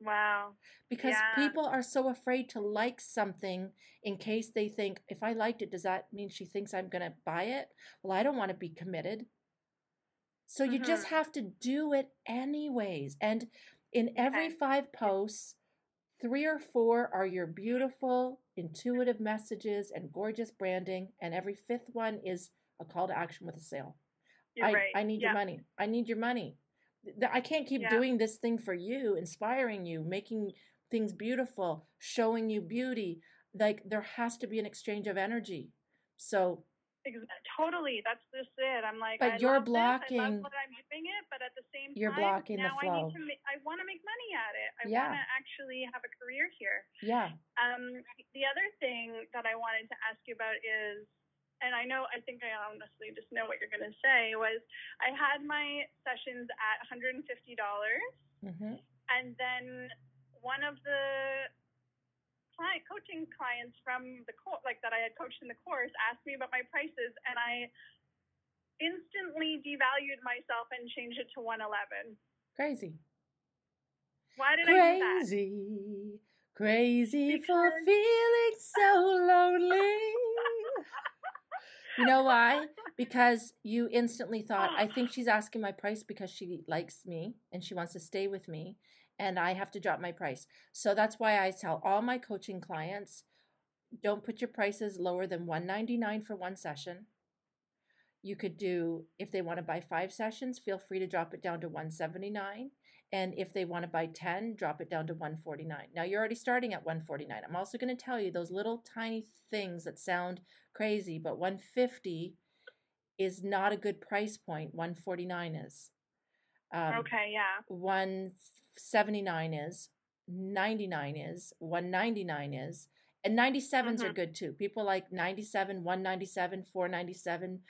Wow. Because yeah. people are so afraid to like something in case they think, if I liked it, does that mean she thinks I'm going to buy it? Well, I don't want to be committed. So you mm-hmm. just have to do it anyways. And in every okay. five posts, three or four are your beautiful, intuitive messages and gorgeous branding, and every fifth one is a call to action with a sale. You're I, right. I need yeah. your money. I need your money. I can't keep yeah. doing this thing for you, inspiring you, making things beautiful, showing you beauty. Like there has to be an exchange of energy. So Totally, that's just it. I'm like, but I you're blocking. This. I love what I'm doing it, but at the same you're time, blocking now the flow. I need to. Ma- I want to make money at it. I yeah. want to actually have a career here. Yeah. Um. The other thing that I wanted to ask you about is, and I know, I think I honestly just know what you're going to say was, I had my sessions at 150 dollars, mm-hmm. and then one of the client coaching clients from the course, like that I had coached in the course, asked me about my prices, and I instantly devalued myself and changed it to 111. Crazy. Why did crazy, I do that? Crazy, crazy for feeling so lonely. [laughs] you know why? Because you instantly thought, [gasps] I think she's asking my price because she likes me and she wants to stay with me and I have to drop my price. So that's why I tell all my coaching clients don't put your prices lower than 199 for one session. You could do if they want to buy 5 sessions, feel free to drop it down to 179 and if they want to buy 10, drop it down to 149. Now you're already starting at 149. I'm also going to tell you those little tiny things that sound crazy, but 150 is not a good price point. 149 is. Um, okay, yeah. One 79 is, 99 is, 199 is, and 97s mm-hmm. are good too. People like 97, 197, 497,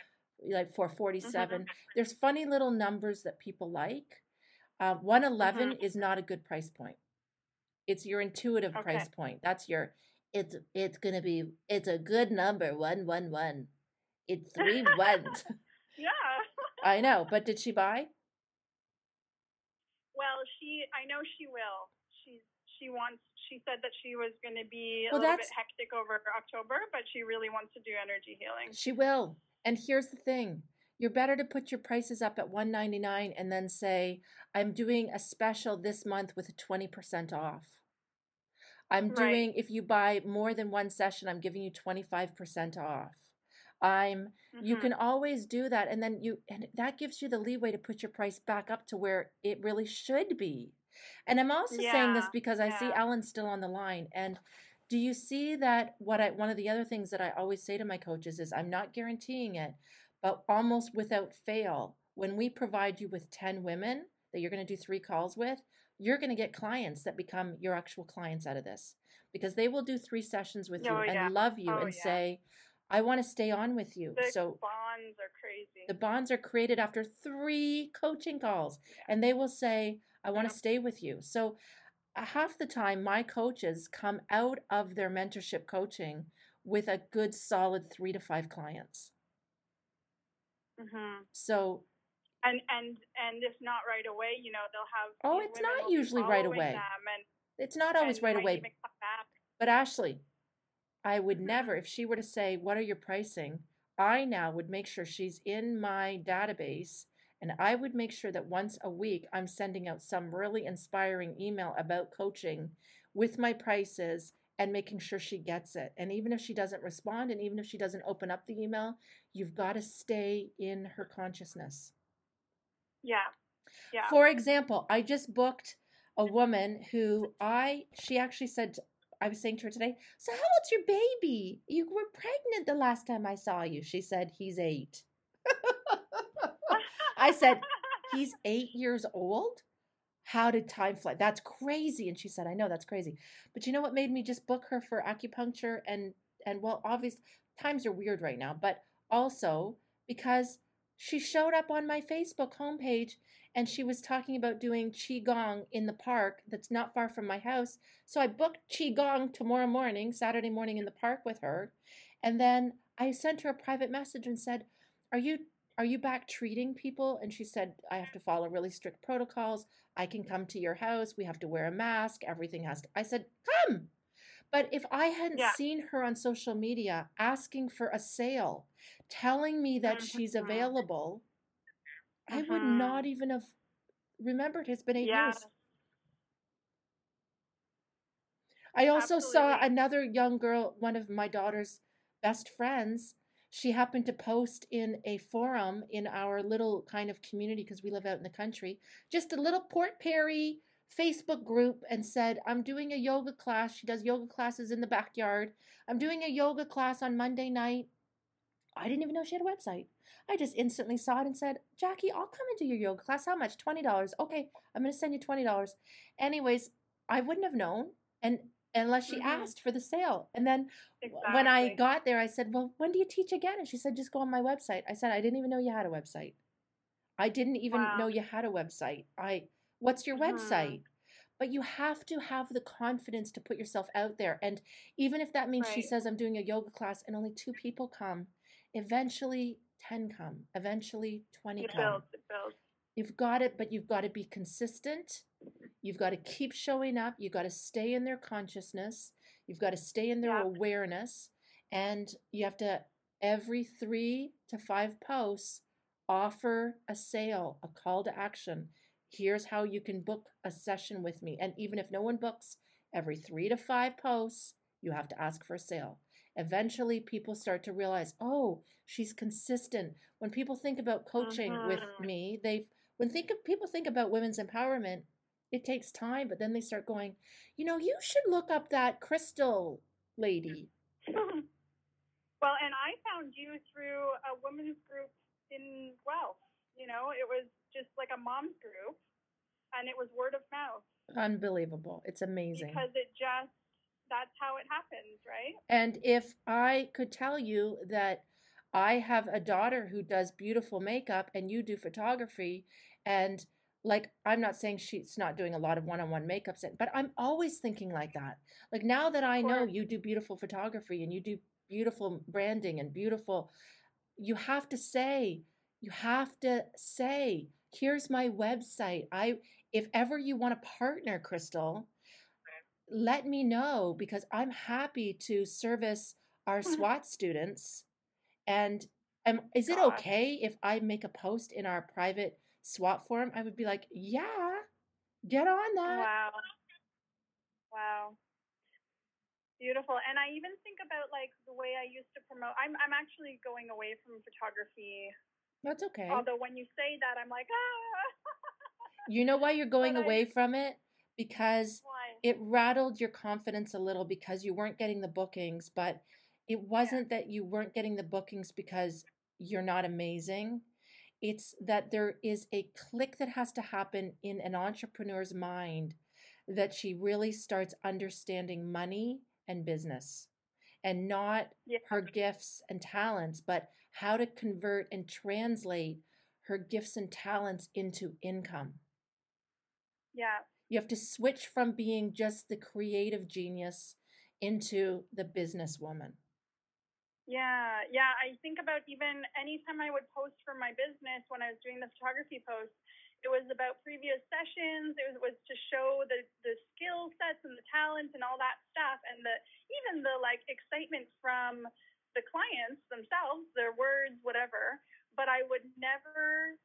like 447. Mm-hmm. There's funny little numbers that people like. Uh, 111 mm-hmm. is not a good price point. It's your intuitive okay. price point. That's your it's it's gonna be it's a good number, one one one. It's three ones. [laughs] yeah. [laughs] I know, but did she buy? She I know she will. She's she wants she said that she was going to be a well, little bit hectic over October, but she really wants to do energy healing. She will. And here's the thing. You're better to put your prices up at 199 and then say, I'm doing a special this month with 20% off. I'm doing, right. if you buy more than one session, I'm giving you 25% off. I'm mm-hmm. you can always do that and then you and that gives you the leeway to put your price back up to where it really should be. And I'm also yeah. saying this because I yeah. see Ellen still on the line and do you see that what I one of the other things that I always say to my coaches is I'm not guaranteeing it, but almost without fail, when we provide you with 10 women that you're going to do three calls with, you're going to get clients that become your actual clients out of this because they will do three sessions with oh, you yeah. and love you oh, and say, I want to stay on with you. The so bonds are crazy. The bonds are created after three coaching calls, yeah. and they will say, I want to stay with you. So uh, half the time, my coaches come out of their mentorship coaching with a good, solid three to five clients. Mm-hmm. So and and and if not right away, you know they'll have. Oh, it's not usually right away. And, it's not always right away. But Ashley, I would mm-hmm. never, if she were to say, "What are your pricing?" I now would make sure she's in my database, and I would make sure that once a week I'm sending out some really inspiring email about coaching with my prices and making sure she gets it. And even if she doesn't respond, and even if she doesn't open up the email, you've got to stay in her consciousness. Yeah. Yeah. For example, I just booked a woman who I she actually said I was saying to her today, "So how old's your baby? You were pregnant the last time I saw you." She said, "He's 8." [laughs] I said, "He's 8 years old?" How did time fly? That's crazy. And she said, I know that's crazy. But you know what made me just book her for acupuncture and and well, obviously times are weird right now, but also because she showed up on my Facebook homepage and she was talking about doing Qigong in the park that's not far from my house. So I booked Qigong tomorrow morning, Saturday morning in the park with her. And then I sent her a private message and said, Are you are you back treating people? And she said, I have to follow really strict protocols. I can come to your house. We have to wear a mask. Everything has to. I said, Come. But if I hadn't yeah. seen her on social media asking for a sale, telling me that mm-hmm. she's available, mm-hmm. I would mm-hmm. not even have remembered. It's been eight yeah. years. I also Absolutely. saw another young girl, one of my daughter's best friends. She happened to post in a forum in our little kind of community because we live out in the country, just a little Port Perry Facebook group and said, I'm doing a yoga class. She does yoga classes in the backyard. I'm doing a yoga class on Monday night. I didn't even know she had a website. I just instantly saw it and said, Jackie, I'll come and do your yoga class. How much? $20. Okay, I'm going to send you $20. Anyways, I wouldn't have known and unless she mm-hmm. asked for the sale. And then exactly. when I got there, I said, Well, when do you teach again? And she said, Just go on my website. I said, I didn't even know you had a website. I didn't even wow. know you had a website. I What's your mm-hmm. website? But you have to have the confidence to put yourself out there. And even if that means right. she says, I'm doing a yoga class and only two people come, eventually 10 come, eventually 20 it come. Builds, it builds. You've got it, but you've got to be consistent. You've got to keep showing up. You've got to stay in their consciousness. You've got to stay in their awareness. And you have to, every three to five posts, offer a sale, a call to action. Here's how you can book a session with me. And even if no one books, every three to five posts, you have to ask for a sale. Eventually, people start to realize, oh, she's consistent. When people think about coaching with mm-hmm. me, they when think of people think about women's empowerment, it takes time, but then they start going, you know, you should look up that crystal lady. [laughs] well, and I found you through a women's group in Guelph. You know, it was just like a mom's group, and it was word of mouth. Unbelievable! It's amazing because it just that's how it happens, right? And if I could tell you that I have a daughter who does beautiful makeup and you do photography and like I'm not saying she's not doing a lot of one-on-one makeups but I'm always thinking like that. Like now that I know you do beautiful photography and you do beautiful branding and beautiful you have to say you have to say here's my website. I if ever you want to partner, Krista, let me know because I'm happy to service our mm-hmm. SWAT students. And um, is it okay if I make a post in our private SWAT forum? I would be like, yeah, get on that. Wow. Wow. Beautiful. And I even think about like the way I used to promote. I'm I'm actually going away from photography. That's okay. Although when you say that, I'm like, ah. you know why you're [laughs] going but away I, from it? Because why? it rattled your confidence a little because you weren't getting the bookings, but it wasn't yeah. that you weren't getting the bookings because you're not amazing. It's that there is a click that has to happen in an entrepreneur's mind that she really starts understanding money and business and not yeah. her gifts and talents, but how to convert and translate her gifts and talents into income. Yeah. You have to switch from being just the creative genius into the businesswoman. Yeah, yeah. I think about even anytime I would post for my business when I was doing the photography posts, it was about previous sessions. It was, was to show the the skill sets and the talents and all that stuff, and the even the like excitement from the clients themselves, their words, whatever. But I would never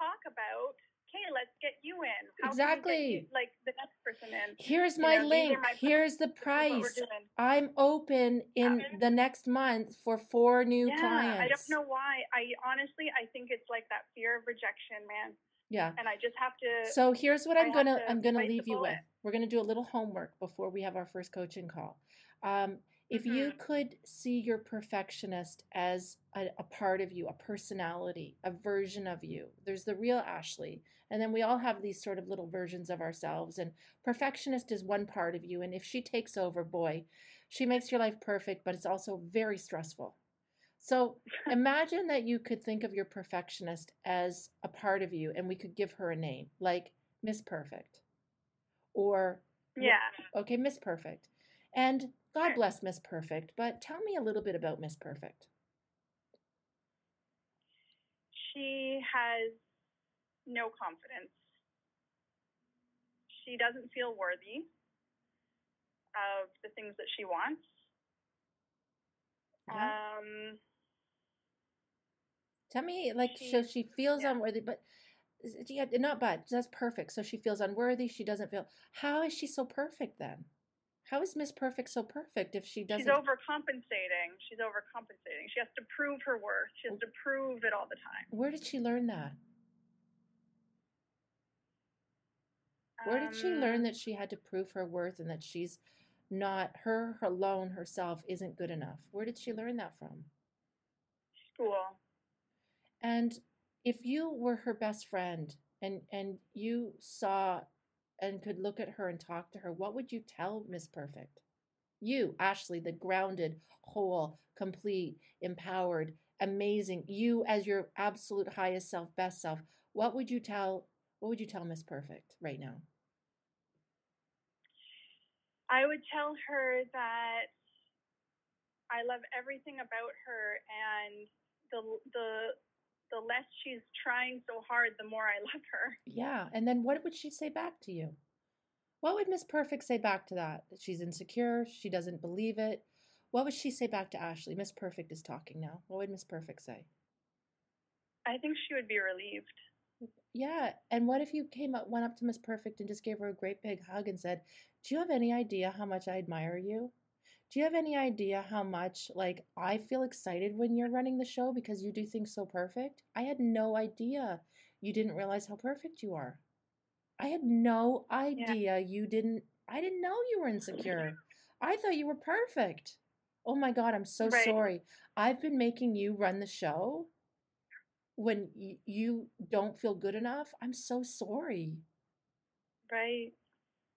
talk about okay, let's get you in. How exactly. You, like the next person in. Here's my know, link. My Here's the price. I'm open in yeah. the next month for four new yeah, clients. I don't know why. I honestly, I think it's like that fear of rejection, man. Yeah. And I just have to. So here's what I'm gonna to I'm gonna leave you with. We're gonna do a little homework before we have our first coaching call. Um, if mm-hmm. you could see your perfectionist as a, a, part of you, a personality, a version of you, there's the real Ashley. And then we all have these sort of little versions of ourselves. And perfectionist is one part of you. And if she takes over, boy, she makes your life perfect, but it's also very stressful. So [laughs] imagine that you could think of your perfectionist as a part of you and we could give her a name like Miss Perfect. Or, yeah. Okay, Miss Perfect. And God bless Miss Perfect, but tell me a little bit about Miss Perfect. She has no confidence. She doesn't feel worthy of the things that she wants. Yeah. Um, Tell me, like, she, so she feels yeah. unworthy, but yeah, not bad. That's perfect. So she feels unworthy. She doesn't feel. How is she so perfect then? How is Miss Perfect so perfect if she doesn't? She's overcompensating. She's overcompensating. She has to prove her worth. She has to prove it all the time. Where did she learn that? Where did she learn um, that she had to prove her worth and that she's not her alone herself isn't good enough? Where did she learn that from? School. And if you were her best friend and and you saw and could look at her and talk to her, what would you tell Miss Perfect? You, Ashley, the grounded, whole, complete, empowered, amazing, you as your absolute highest self, best self, what would you tell what would you tell Miss Perfect right now? I would tell her that I love everything about her and the the the less she's trying so hard, the more I love her. Yeah. And then what would she say back to you? What would Miss Perfect say back to that? That she's insecure, she doesn't believe it. What would she say back to Ashley? Miss Perfect is talking now. What would Miss Perfect say? I think she would be relieved. Yeah, and what if you came up, went up to Miss Perfect and just gave her a great big hug and said, "Do you have any idea how much I admire you? Do you have any idea how much like I feel excited when you're running the show because you do things so perfect? I had no idea you didn't realize how perfect you are. I had no idea yeah. you didn't I didn't know you were insecure. [laughs] I thought you were perfect. Oh my god, I'm so right. sorry. I've been making you run the show when y- you don't feel good enough. I'm so sorry. Right.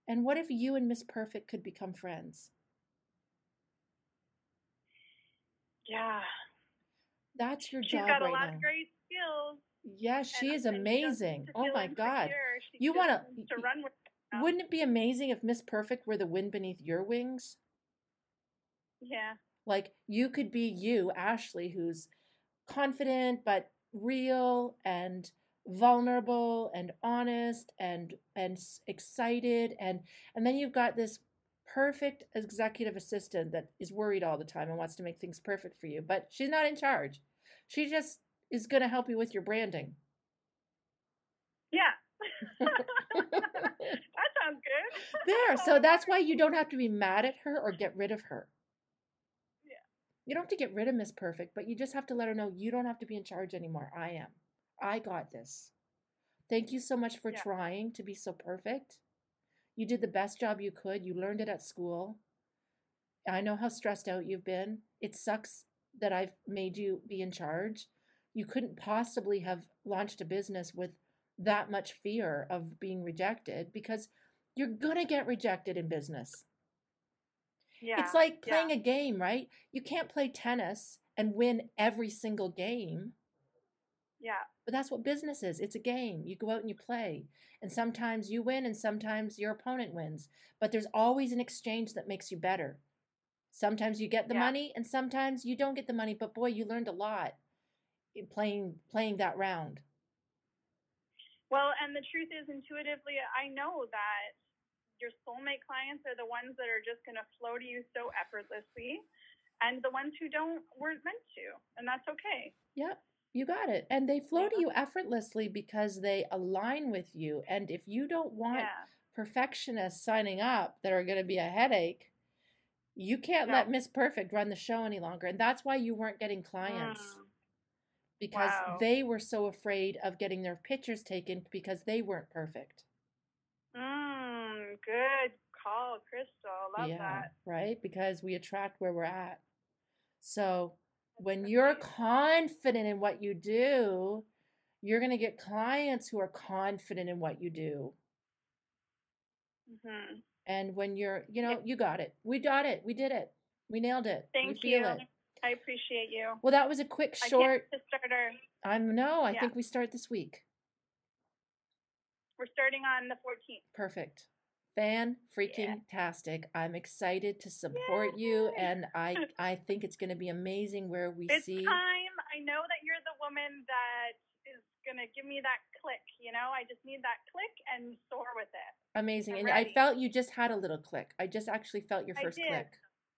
And what if you and Miss Perfect could become friends? Yeah. That's your She's job She's got a lot now. of great skills. Yeah, she is amazing. Oh my god. You want to run with Wouldn't it be amazing if Miss Perfect were the wind beneath your wings? Yeah. Like you could be you, Ashley, who's confident but real and vulnerable and honest and and excited and and then you've got this perfect executive assistant that is worried all the time and wants to make things perfect for you, but she's not in charge. She just is going to help you with your branding. Yeah. [laughs] [laughs] that sounds good. there. So that's why you don't have to be mad at her or get rid of her. Yeah. You don't have to get rid of Miss Perfect, but you just have to let her know you don't have to be in charge anymore. I am. I got this. Thank you so much for Yeah. trying to be so perfect. You did the best job you could. You learned it at school. I know how stressed out you've been. It sucks that I've made you be in charge. You couldn't possibly have launched a business with that much fear of being rejected because you're going to get rejected in business. Yeah. It's like yeah. playing a game, right? You can't play tennis and win every single game. Yeah. But that's what business is. It's a game. You go out and you play. And sometimes you win and sometimes your opponent wins. But there's always an exchange that makes you better. Sometimes you get the Yeah. money and sometimes you don't get the money, but boy, you learned a lot in playing playing that round. Well, and the truth is, intuitively, I know that your soulmate clients are the ones that are just going to flow to you so effortlessly, and the ones who don't weren't meant to, and that's okay. Yep, you got it. And they flow to you effortlessly because they align with you. And if you don't want Yeah. perfectionists signing up that are going to be a headache, you can't No. let Miss Perfect run the show any longer. And that's why you weren't getting clients Mm. because Wow. they were so afraid of getting their pictures taken because they weren't perfect. Mm, good call, Crystal. Love yeah, that. right? Because we attract where we're at. So when you're confident in what you do, you're going to get clients who are confident in what you do. hmm And when you're, you know, you got it. We got it. We did it. We nailed it. we Thank feel you. it. I appreciate you. Well, that was a quick, I short. can't to start our. I'm no. I Yeah. think we start this week. We're starting on the 14th. Perfect. Fan freaking tastic. I'm excited to support you, and I [laughs] I think it's going to be amazing where we It's see. time. I know that you're the woman that is gonna give me that click. You know, I just need that click and soar with it. Amazing. I'm And I felt you just had a little click. I just actually felt your first click.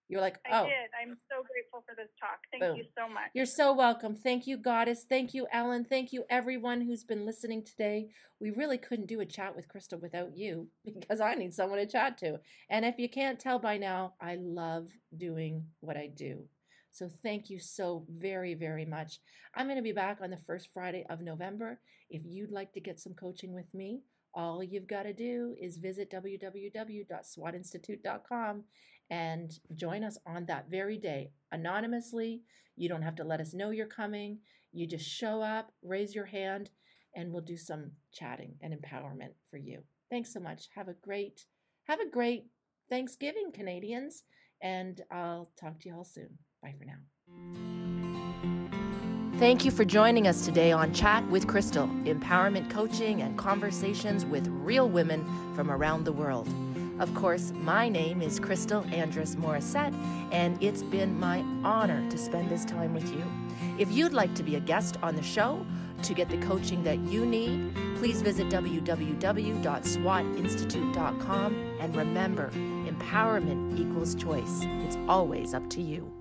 You're like, oh. I did. I'm so grateful for this talk. Thank Boom. you so much. you're so welcome. Thank you, Goddess. Thank you, Ellen. Thank you, everyone who's been listening today. We really couldn't do a chat with Crystal without you [laughs] because I need someone to chat to. And if you can't tell by now, I love doing what I do. So thank you so very, very much. I'm going to be back on the first Friday of November. If you'd like to get some coaching with me, all you've got to do is visit www.swatinstitute.com and join us on that very day anonymously. You don't have to let us know you're coming. You just show up, raise your hand, and we'll do some chatting and empowerment for you. Thanks so much. Have a great have a great Thanksgiving, Canadians, and I'll talk to you all soon. Bye for now. Thank you for joining us today on Chat with Crystal, empowerment coaching and conversations with real women from around the world. Of course, my name is Crystal Andrus Morissette, and it's been my honor to spend this time with you. If you'd like to be a guest on the show to get the coaching that you need, please visit www.swatinstitute.com and remember, empowerment equals choice. It's always up to you.